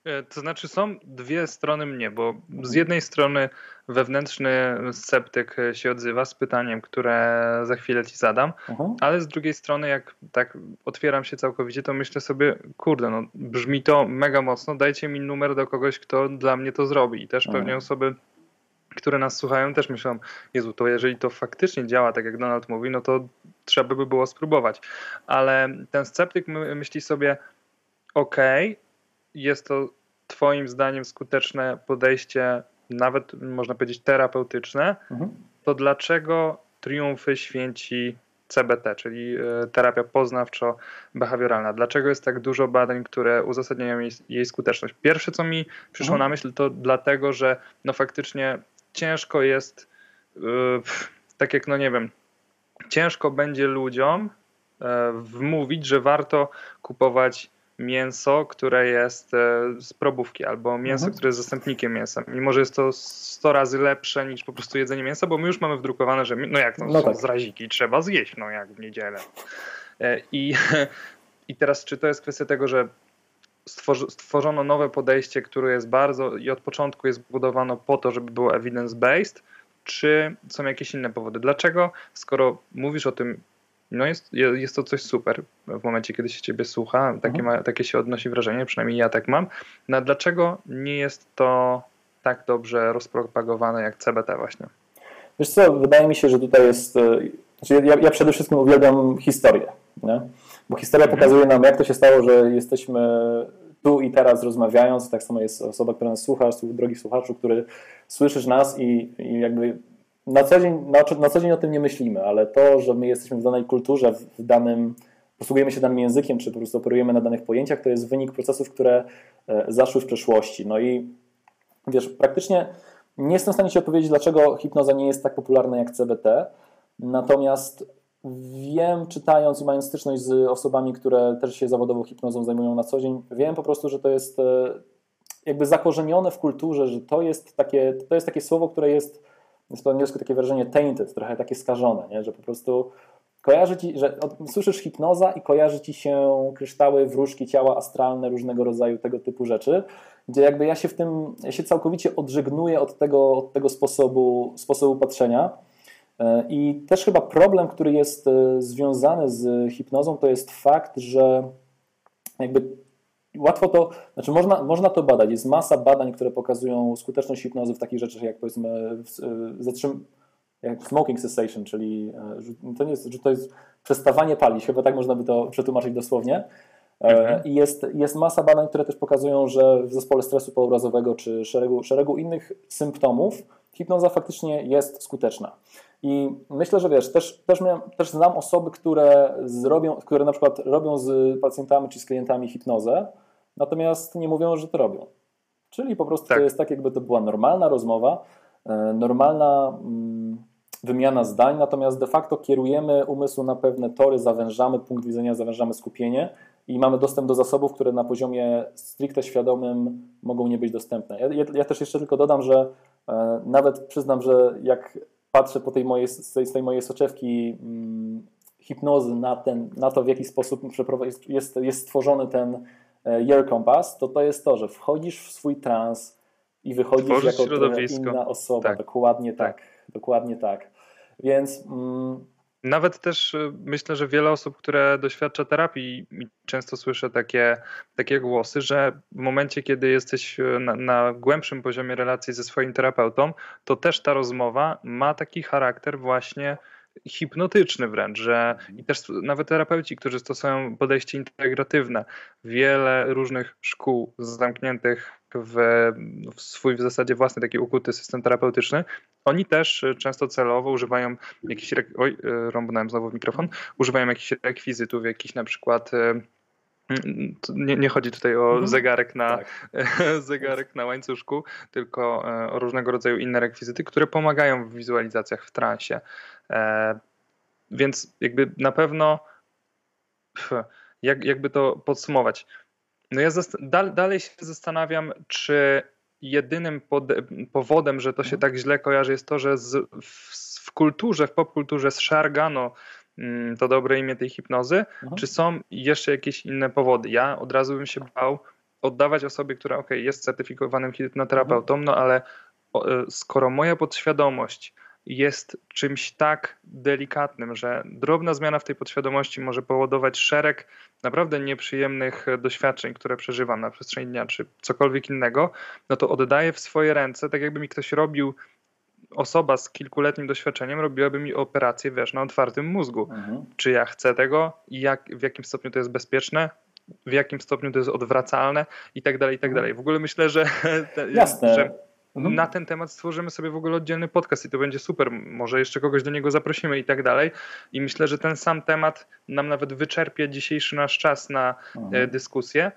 B: E, to znaczy są dwie strony mnie, bo z jednej strony wewnętrzny sceptyk się odzywa z pytaniem, które za chwilę ci zadam, uh-huh. ale z drugiej strony jak tak otwieram się całkowicie, to myślę sobie, kurde, no brzmi to mega mocno, dajcie mi numer do kogoś, kto dla mnie to zrobi i też uh-huh. pewnie osoby które nas słuchają, też myślą, Jezu, to jeżeli to faktycznie działa tak, jak Donald mówi, no to trzeba by było spróbować. Ale ten sceptyk myśli sobie, ok, jest to Twoim zdaniem skuteczne podejście, nawet można powiedzieć terapeutyczne, mhm. to dlaczego triumfy święci CBT, czyli e, terapia poznawczo-behawioralna. Dlaczego jest tak dużo badań, które uzasadniają jej, jej skuteczność? Pierwsze, co mi przyszło mhm. na myśl, to dlatego, że no faktycznie ciężko jest, yy, tak jak no nie wiem, ciężko będzie ludziom yy, wmówić, że warto kupować mięso, które jest e, z probówki, albo mięso, mhm. które jest zastępnikiem mięsa. Mimo, że jest to 100 razy lepsze niż po prostu jedzenie mięsa, bo my już mamy wdrukowane, że no jak to no tak. z raziki trzeba zjeść, no jak w niedzielę. E, I, [LAUGHS] I teraz, czy to jest kwestia tego, że stworzono nowe podejście, które jest bardzo i od początku jest budowano po to, żeby było evidence-based, czy są jakieś inne powody? Dlaczego, skoro mówisz o tym no jest, jest to coś super w momencie, kiedy się ciebie słucha, takie, mhm. ma, takie się odnosi wrażenie, przynajmniej ja tak mam. No dlaczego nie jest to tak dobrze rozpropagowane jak CBT właśnie?
A: Wiesz co, wydaje mi się, że tutaj jest, e, znaczy ja, ja przede wszystkim uwielbiam historię, nie? Bo historia mhm. pokazuje nam, jak to się stało, że jesteśmy tu i teraz rozmawiając, tak samo jest osoba, która nas słucha, drogi słuchaczu, który słyszysz nas i, i jakby na co, dzień, na, na co dzień o tym nie myślimy, ale to, że my jesteśmy w danej kulturze, w danym, posługujemy się danym językiem, czy po prostu operujemy na danych pojęciach, to jest wynik procesów, które e, zaszły w przeszłości. No i wiesz, praktycznie nie jestem w stanie Ci odpowiedzieć, dlaczego hipnoza nie jest tak popularna jak CBT, natomiast wiem, czytając i mając styczność z osobami, które też się zawodowo hipnozą zajmują na co dzień, wiem po prostu, że to jest e, jakby zakorzenione w kulturze, że to jest takie, to jest takie słowo, które jest jest po angielsku takie wrażenie tainted, trochę takie skażone, nie? że po prostu kojarzy ci, że słyszysz hipnoza i kojarzy ci się kryształy, wróżki, ciała astralne, różnego rodzaju tego typu rzeczy, gdzie jakby ja się w tym, ja się całkowicie odżegnuję od tego, od tego sposobu, sposobu patrzenia. E, I też chyba problem, który jest e, związany z hipnozą, to jest fakt, że jakby łatwo to, znaczy można, można to badać. Jest masa badań, które pokazują skuteczność hipnozy w takich rzeczach jak powiedzmy zatrzym, jak smoking cessation, czyli e, to nie jest, że to jest przestawanie palić, chyba tak można by to przetłumaczyć dosłownie. E, mhm. I jest, jest masa badań, które też pokazują, że w zespole stresu pourazowego czy szeregu, szeregu innych symptomów hipnoza faktycznie jest skuteczna. I myślę, że wiesz, też, też, miałem, też znam osoby, które, zrobią, które na przykład robią z pacjentami czy z klientami hipnozę, natomiast nie mówią, że to robią. Czyli po prostu tak. to jest tak, jakby to była normalna rozmowa, e, normalna mm, wymiana zdań, natomiast de facto kierujemy umysł na pewne tory, zawężamy punkt widzenia, zawężamy skupienie i mamy dostęp do zasobów, które na poziomie stricte świadomym mogą nie być dostępne. Ja, ja, ja też jeszcze tylko dodam, że e, nawet przyznam, że jak patrzę po tej mojej, z, tej, z tej mojej soczewki mm, hipnozy na, ten, na to, w jaki sposób jest, jest, jest stworzony ten e, Year Compass, to to jest to, że wchodzisz w swój trans i wychodzisz jako inna osoba. Tak. Dokładnie tak. tak. Dokładnie tak. Więc mm,
B: nawet też y, myślę, że wiele osób, które doświadcza terapii, często słyszę takie, takie głosy, że w momencie, kiedy jesteś y, na, na, głębszym poziomie relacji ze swoim terapeutą, to też ta rozmowa ma taki charakter właśnie hipnotyczny wręcz, że i też nawet terapeuci, którzy stosują podejście integratywne, wiele różnych szkół zamkniętych w, w swój w zasadzie własny taki ukuty system terapeutyczny, oni też często celowo używają jakichś, oj, e, rąbnąłem znowu w mikrofon, używają jakichś rekwizytów, jakichś na przykład e, nie, nie, chodzi tutaj o mhm. zegarek, na, tak. [LAUGHS] zegarek na łańcuszku, tylko e, o różnego rodzaju inne rekwizyty, które pomagają w wizualizacjach w transie. Więc jakby na pewno, jak, jakby to podsumować, no ja dalej się zastanawiam, czy jedynym powodem, że to się mhm. tak źle kojarzy, jest to, że z, w, w, kulturze, w popkulturze zszargano mm, to dobre imię tej hipnozy, mhm. czy są jeszcze jakieś inne powody? Ja od razu bym się bał oddawać osobie, która ok, jest certyfikowanym hipnoterapeutą, mhm. no ale e, skoro moja podświadomość jest czymś tak delikatnym, że drobna zmiana w tej podświadomości może powodować szereg naprawdę nieprzyjemnych doświadczeń, które przeżywam na przestrzeni dnia, czy cokolwiek innego, no to oddaję w swoje ręce, tak jakby mi ktoś robił osoba z kilkuletnim doświadczeniem robiłaby mi operację, wiesz, na otwartym mózgu. Mhm. Czy ja chcę tego i jak, w jakim stopniu to jest bezpieczne, w jakim stopniu to jest odwracalne i tak dalej, i tak mhm. dalej. W ogóle myślę, że, [LAUGHS]
A: Jasne.
B: że mhm. na ten temat stworzymy sobie w ogóle oddzielny podcast i to będzie super. Może jeszcze kogoś do niego zaprosimy i tak dalej. I myślę, że ten sam temat nam nawet wyczerpie dzisiejszy nasz czas na mhm. E, dyskusję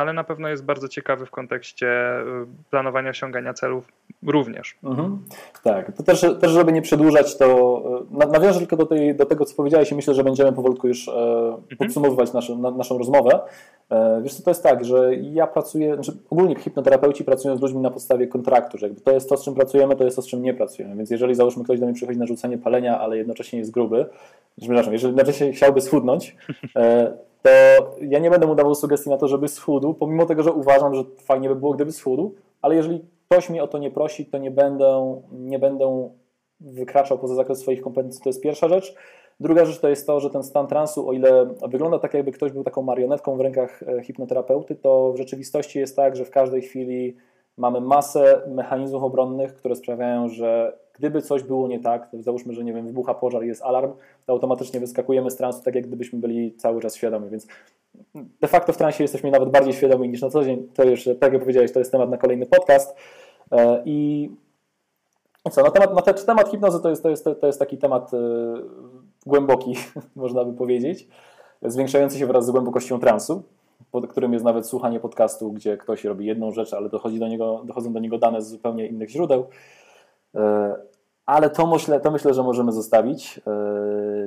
B: ale na pewno jest bardzo ciekawy w kontekście y, planowania osiągania celów również. Mhm.
A: Tak, to też, też, żeby nie przedłużać, to y, nawiążę tylko do, tej, do tego, co powiedziałeś i myślę, że będziemy powolutku już e, mhm. podsumowywać naszą, na, naszą rozmowę. E, wiesz co, to jest tak, że ja pracuję, znaczy ogólnie hipnoterapeuci pracują z ludźmi na podstawie kontraktu, że jakby to jest to, z czym pracujemy, to jest to, z czym nie pracujemy. Więc jeżeli załóżmy ktoś do mnie przychodzi na rzucenie palenia, ale jednocześnie jest gruby, przepraszam, jeżeli jednocześnie chciałby schudnąć, e, to ja nie będę mu dawał sugestii na to, żeby schudł, pomimo tego, że uważam, że fajnie by było, gdyby schudł, ale jeżeli ktoś mnie o to nie prosi, to nie będę, nie będę wykraczał poza zakres swoich kompetencji, to jest pierwsza rzecz. Druga rzecz to jest to, że ten stan transu, o ile wygląda tak, jakby ktoś był taką marionetką w rękach e, hipnoterapeuty, to w rzeczywistości jest tak, że w każdej chwili mamy masę mechanizmów obronnych, które sprawiają, że gdyby coś było nie tak, załóżmy, że nie wiem, wybucha pożar i jest alarm, to automatycznie wyskakujemy z transu, tak jak gdybyśmy byli cały czas świadomi, więc de facto w transie jesteśmy nawet bardziej świadomi niż na co dzień. To już, tak jak powiedziałeś, to jest temat na kolejny podcast. E, I co, na temat, na te, temat hipnozy to jest, to, jest, to jest taki temat e, głęboki, [LAUGHS] można by powiedzieć, zwiększający się wraz z głębokością transu pod którym jest nawet słuchanie podcastu, gdzie ktoś robi jedną rzecz, ale dochodzi do niego, dochodzą do niego dane z zupełnie innych źródeł. E, ale to myślę, to myślę, że możemy zostawić. E,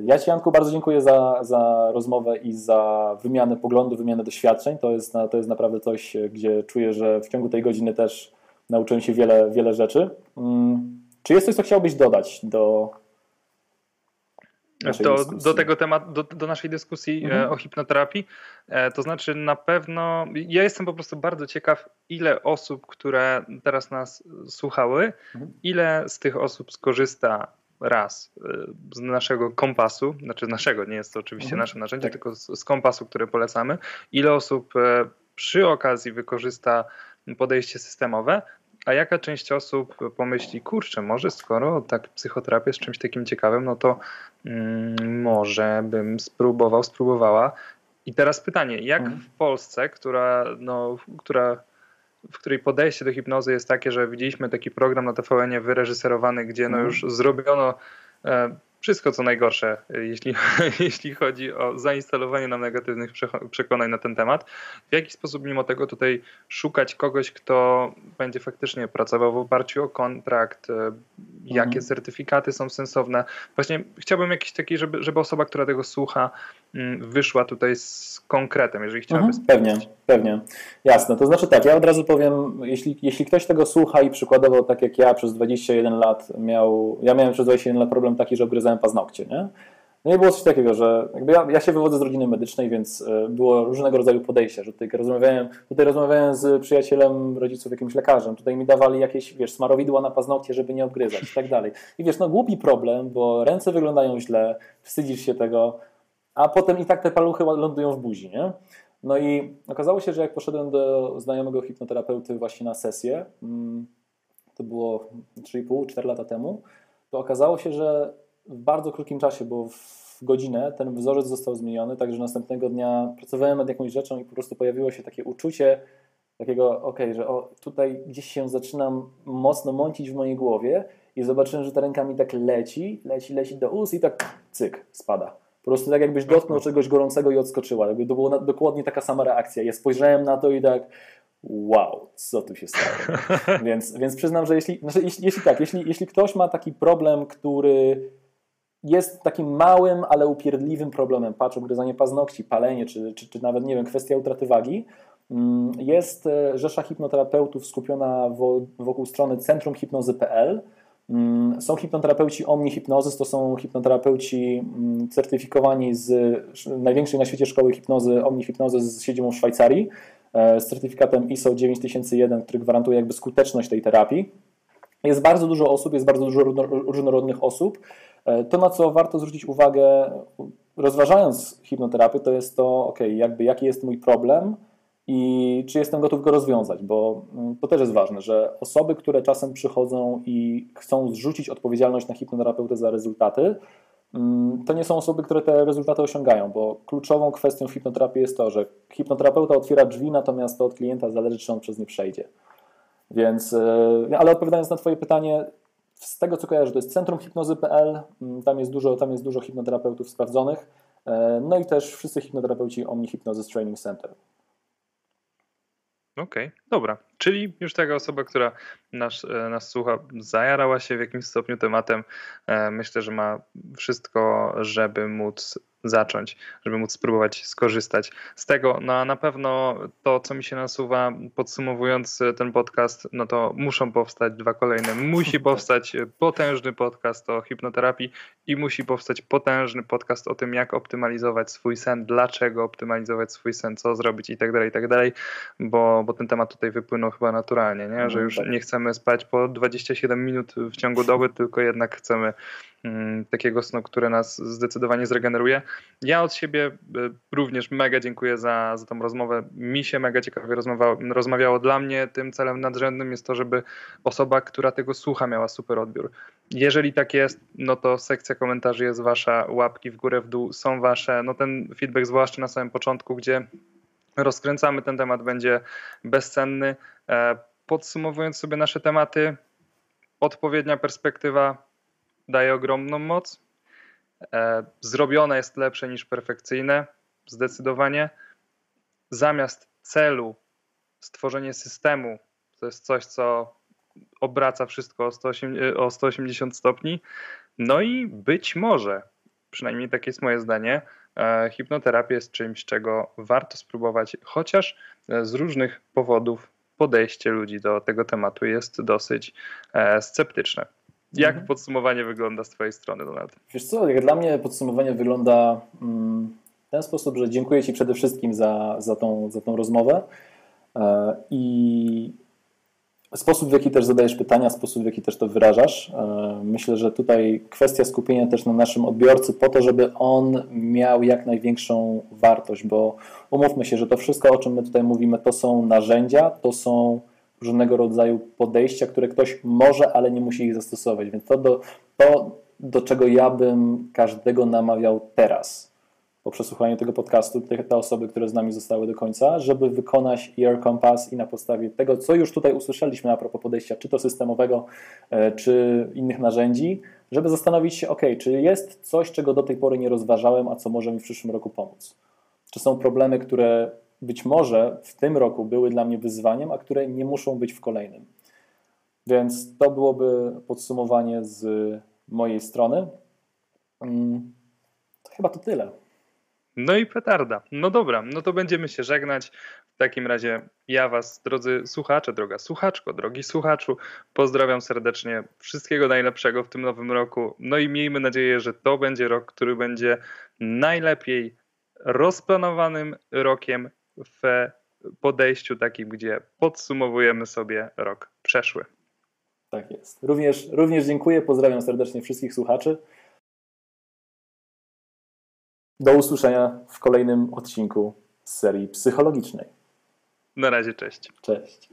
A: ja Ci, Janku, bardzo dziękuję za, za rozmowę i za wymianę poglądów, wymianę doświadczeń. To jest, to jest naprawdę coś, gdzie czuję, że w ciągu tej godziny też nauczyłem się wiele, wiele rzeczy. Mm, czy jest coś, co chciałbyś dodać do,
B: do, do, tego tematu, do, do naszej dyskusji e, mhm. o hipnoterapii. E, to znaczy na pewno, ja jestem po prostu bardzo ciekaw, ile osób, które teraz nas słuchały, mhm. ile z tych osób skorzysta raz e, z naszego kompasu, znaczy naszego, nie jest to oczywiście mhm. nasze narzędzie, tak. tylko z, z kompasu, które polecamy, ile osób przy okazji wykorzysta podejście systemowe, a jaka część osób pomyśli, kurczę, może skoro tak psychoterapia jest czymś takim ciekawym, no to mm, może bym spróbował, spróbowała. I teraz pytanie, jak mhm. w Polsce, która, no, która, w której podejście do hipnozy jest takie, że widzieliśmy taki program na TVN-ie wyreżyserowany, gdzie no, mhm. już zrobiono e, wszystko co najgorsze, jeśli, [LAUGHS] jeśli chodzi o zainstalowanie nam negatywnych przekonań na ten temat. W jaki sposób mimo tego tutaj szukać kogoś, kto będzie faktycznie pracował w oparciu o kontrakt, e, jakie mhm. certyfikaty są sensowne. Właśnie chciałbym jakiś taki, żeby, żeby osoba, która tego słucha, wyszła tutaj z konkretem, jeżeli chciałaby mhm,
A: Pewnie, pewnie. Jasne. To znaczy tak, ja od razu powiem, jeśli, jeśli ktoś tego słucha i przykładowo tak jak ja przez 21 lat miał, ja miałem przez 21 lat problem taki, że obgryzałem paznokcie, nie? No i było coś takiego, że ja, ja, się wywodzę z rodziny medycznej, więc e, było różnego rodzaju podejścia, że tutaj rozmawiałem, tutaj rozmawiałem z przyjacielem rodziców, jakimś lekarzem, tutaj mi dawali jakieś, wiesz, smarowidła na paznokcie, żeby nie obgryzać i tak dalej. I wiesz, no głupi problem, bo ręce wyglądają źle, wstydzisz się tego, a potem i tak te paluchy lądują w buzi, nie? No i okazało się, że jak poszedłem do znajomego hipnoterapeuty właśnie na sesję, mm, to było 3,5-4 lata temu, to okazało się, że w bardzo krótkim czasie, bo w godzinę ten wzorzec został zmieniony, także następnego dnia pracowałem nad jakąś rzeczą i po prostu pojawiło się takie uczucie takiego, ok, że o, tutaj gdzieś się zaczynam mocno mącić w mojej głowie i zobaczyłem, że ta ręka mi tak leci, leci, leci do ust i tak cyk, spada. Po prostu tak jakbyś dotknął czegoś gorącego i odskoczyła. Jakby to była dokładnie taka sama reakcja. Ja spojrzałem na to i tak wow, co tu się stało. [LAUGHS] więc, więc przyznam, że jeśli, znaczy, jeśli, jeśli tak, jeśli, jeśli ktoś ma taki problem, który jest takim małym, ale upierdliwym problemem, patrz, obgryzanie paznokci, palenie, czy, czy, czy nawet, nie wiem, kwestia utraty wagi, mm, jest e, rzesza hipnoterapeutów skupiona wokół strony centrumhipnozy.pl, są hipnoterapeuci omnihipnozy, to są hipnoterapeuci mm, certyfikowani z największej na świecie szkoły hipnozy, omnihipnozy z siedzibą w Szwajcarii, e, z certyfikatem ISO 9001, który gwarantuje jakby skuteczność tej terapii. Jest bardzo dużo osób, jest bardzo dużo różnorodnych osób. E, to, na co warto zwrócić uwagę, rozważając hipnoterapię, to jest to, ok, jakby jaki jest mój problem, i czy jestem gotów go rozwiązać, bo mm, to też jest ważne, że osoby, które czasem przychodzą i chcą zrzucić odpowiedzialność na hipnoterapeutę za rezultaty, mm, to nie są osoby, które te rezultaty osiągają, bo kluczową kwestią w hipnoterapii jest to, że hipnoterapeuta otwiera drzwi, natomiast to od klienta zależy, czy on przez nie przejdzie. Więc, e, ale odpowiadając na Twoje pytanie, z tego co kojarzę, to jest centrumhipnozy.pl, mm, tam jest dużo, tam jest dużo hipnoterapeutów sprawdzonych, e, no i też wszyscy hipnoterapeuci Omni Hypnosis Training Center.
B: Okej, okay, dobra. Czyli już taka osoba, która nas, e, nas słucha, zajarała się w jakimś stopniu tematem. Myślę, że ma wszystko, żeby móc zacząć, żeby móc spróbować skorzystać z tego. No a na pewno to, co mi się nasuwa, podsumowując ten podcast, no to muszą powstać dwa kolejne. Musi powstać potężny podcast o hipnoterapii i musi powstać potężny podcast o tym, jak optymalizować swój sen, dlaczego optymalizować swój sen, co zrobić i tak dalej, i tak dalej, bo, bo ten temat tutaj wypłynął chyba naturalnie, nie? że mhm, już tak. nie chcemy spać po 27 minut w ciągu doby, tylko jednak chcemy Mm, takiego snu, które nas zdecydowanie zregeneruje. Ja od siebie e, również mega dziękuję za, za tą rozmowę. Mi się mega ciekawie rozmawiało, rozmawiało. Dla mnie tym celem nadrzędnym jest to, żeby osoba, która tego słucha, miała super odbiór. Jeżeli tak jest, no to sekcja komentarzy jest wasza, łapki w górę, w dół są wasze. No ten feedback, zwłaszcza na samym początku, gdzie rozkręcamy ten temat, będzie bezcenny. E, podsumowując sobie nasze tematy, odpowiednia perspektywa daje ogromną moc. E, zrobione jest lepsze niż perfekcyjne, zdecydowanie. Zamiast celu stworzenie systemu, to jest coś, co obraca wszystko o 180 stopni. No i być może, przynajmniej takie jest moje zdanie, e, hipnoterapia jest czymś, czego warto spróbować, chociaż e, z różnych powodów podejście ludzi do tego tematu jest dosyć sceptyczne. Jak mhm. podsumowanie wygląda z Twojej strony, Donald?
A: Wiesz co, jak dla mnie podsumowanie wygląda mm, w ten sposób, że dziękuję Ci przede wszystkim za, za, tą, za tą rozmowę e, i sposób, w jaki też zadajesz pytania, sposób, w jaki też to wyrażasz. E, myślę, że tutaj kwestia skupienia też na naszym odbiorcy po to, żeby on miał jak największą wartość, bo umówmy się, że to wszystko, o czym my tutaj mówimy, to są narzędzia, to są różnego rodzaju podejścia, które ktoś może, ale nie musi ich zastosować. Więc to, do, to, do czego ja bym każdego namawiał teraz, po przesłuchaniu tego podcastu, te, te osoby, które z nami zostały do końca, żeby wykonać Ear Compass i na podstawie tego, co już tutaj usłyszeliśmy a propos podejścia, czy to systemowego, e, czy innych narzędzi, żeby zastanowić się, ok, czy jest coś, czego do tej pory nie rozważałem, a co może mi w przyszłym roku pomóc? Czy są problemy, które być może w tym roku były dla mnie wyzwaniem, a które nie muszą być w kolejnym. Więc to byłoby podsumowanie z mojej strony. Mm, to chyba to tyle.
B: No i petarda. No dobra, no to będziemy się żegnać. W takim razie ja Was, drodzy słuchacze, droga słuchaczko, drogi słuchaczu, pozdrawiam serdecznie. Wszystkiego najlepszego w tym nowym roku. No i miejmy nadzieję, że to będzie rok, który będzie najlepiej rozplanowanym rokiem w podejściu takim, gdzie podsumowujemy sobie rok przeszły.
A: Tak jest. Również, również dziękuję. Pozdrawiam serdecznie wszystkich słuchaczy. Do usłyszenia w kolejnym odcinku z serii psychologicznej.
B: Na razie, cześć.
A: Cześć.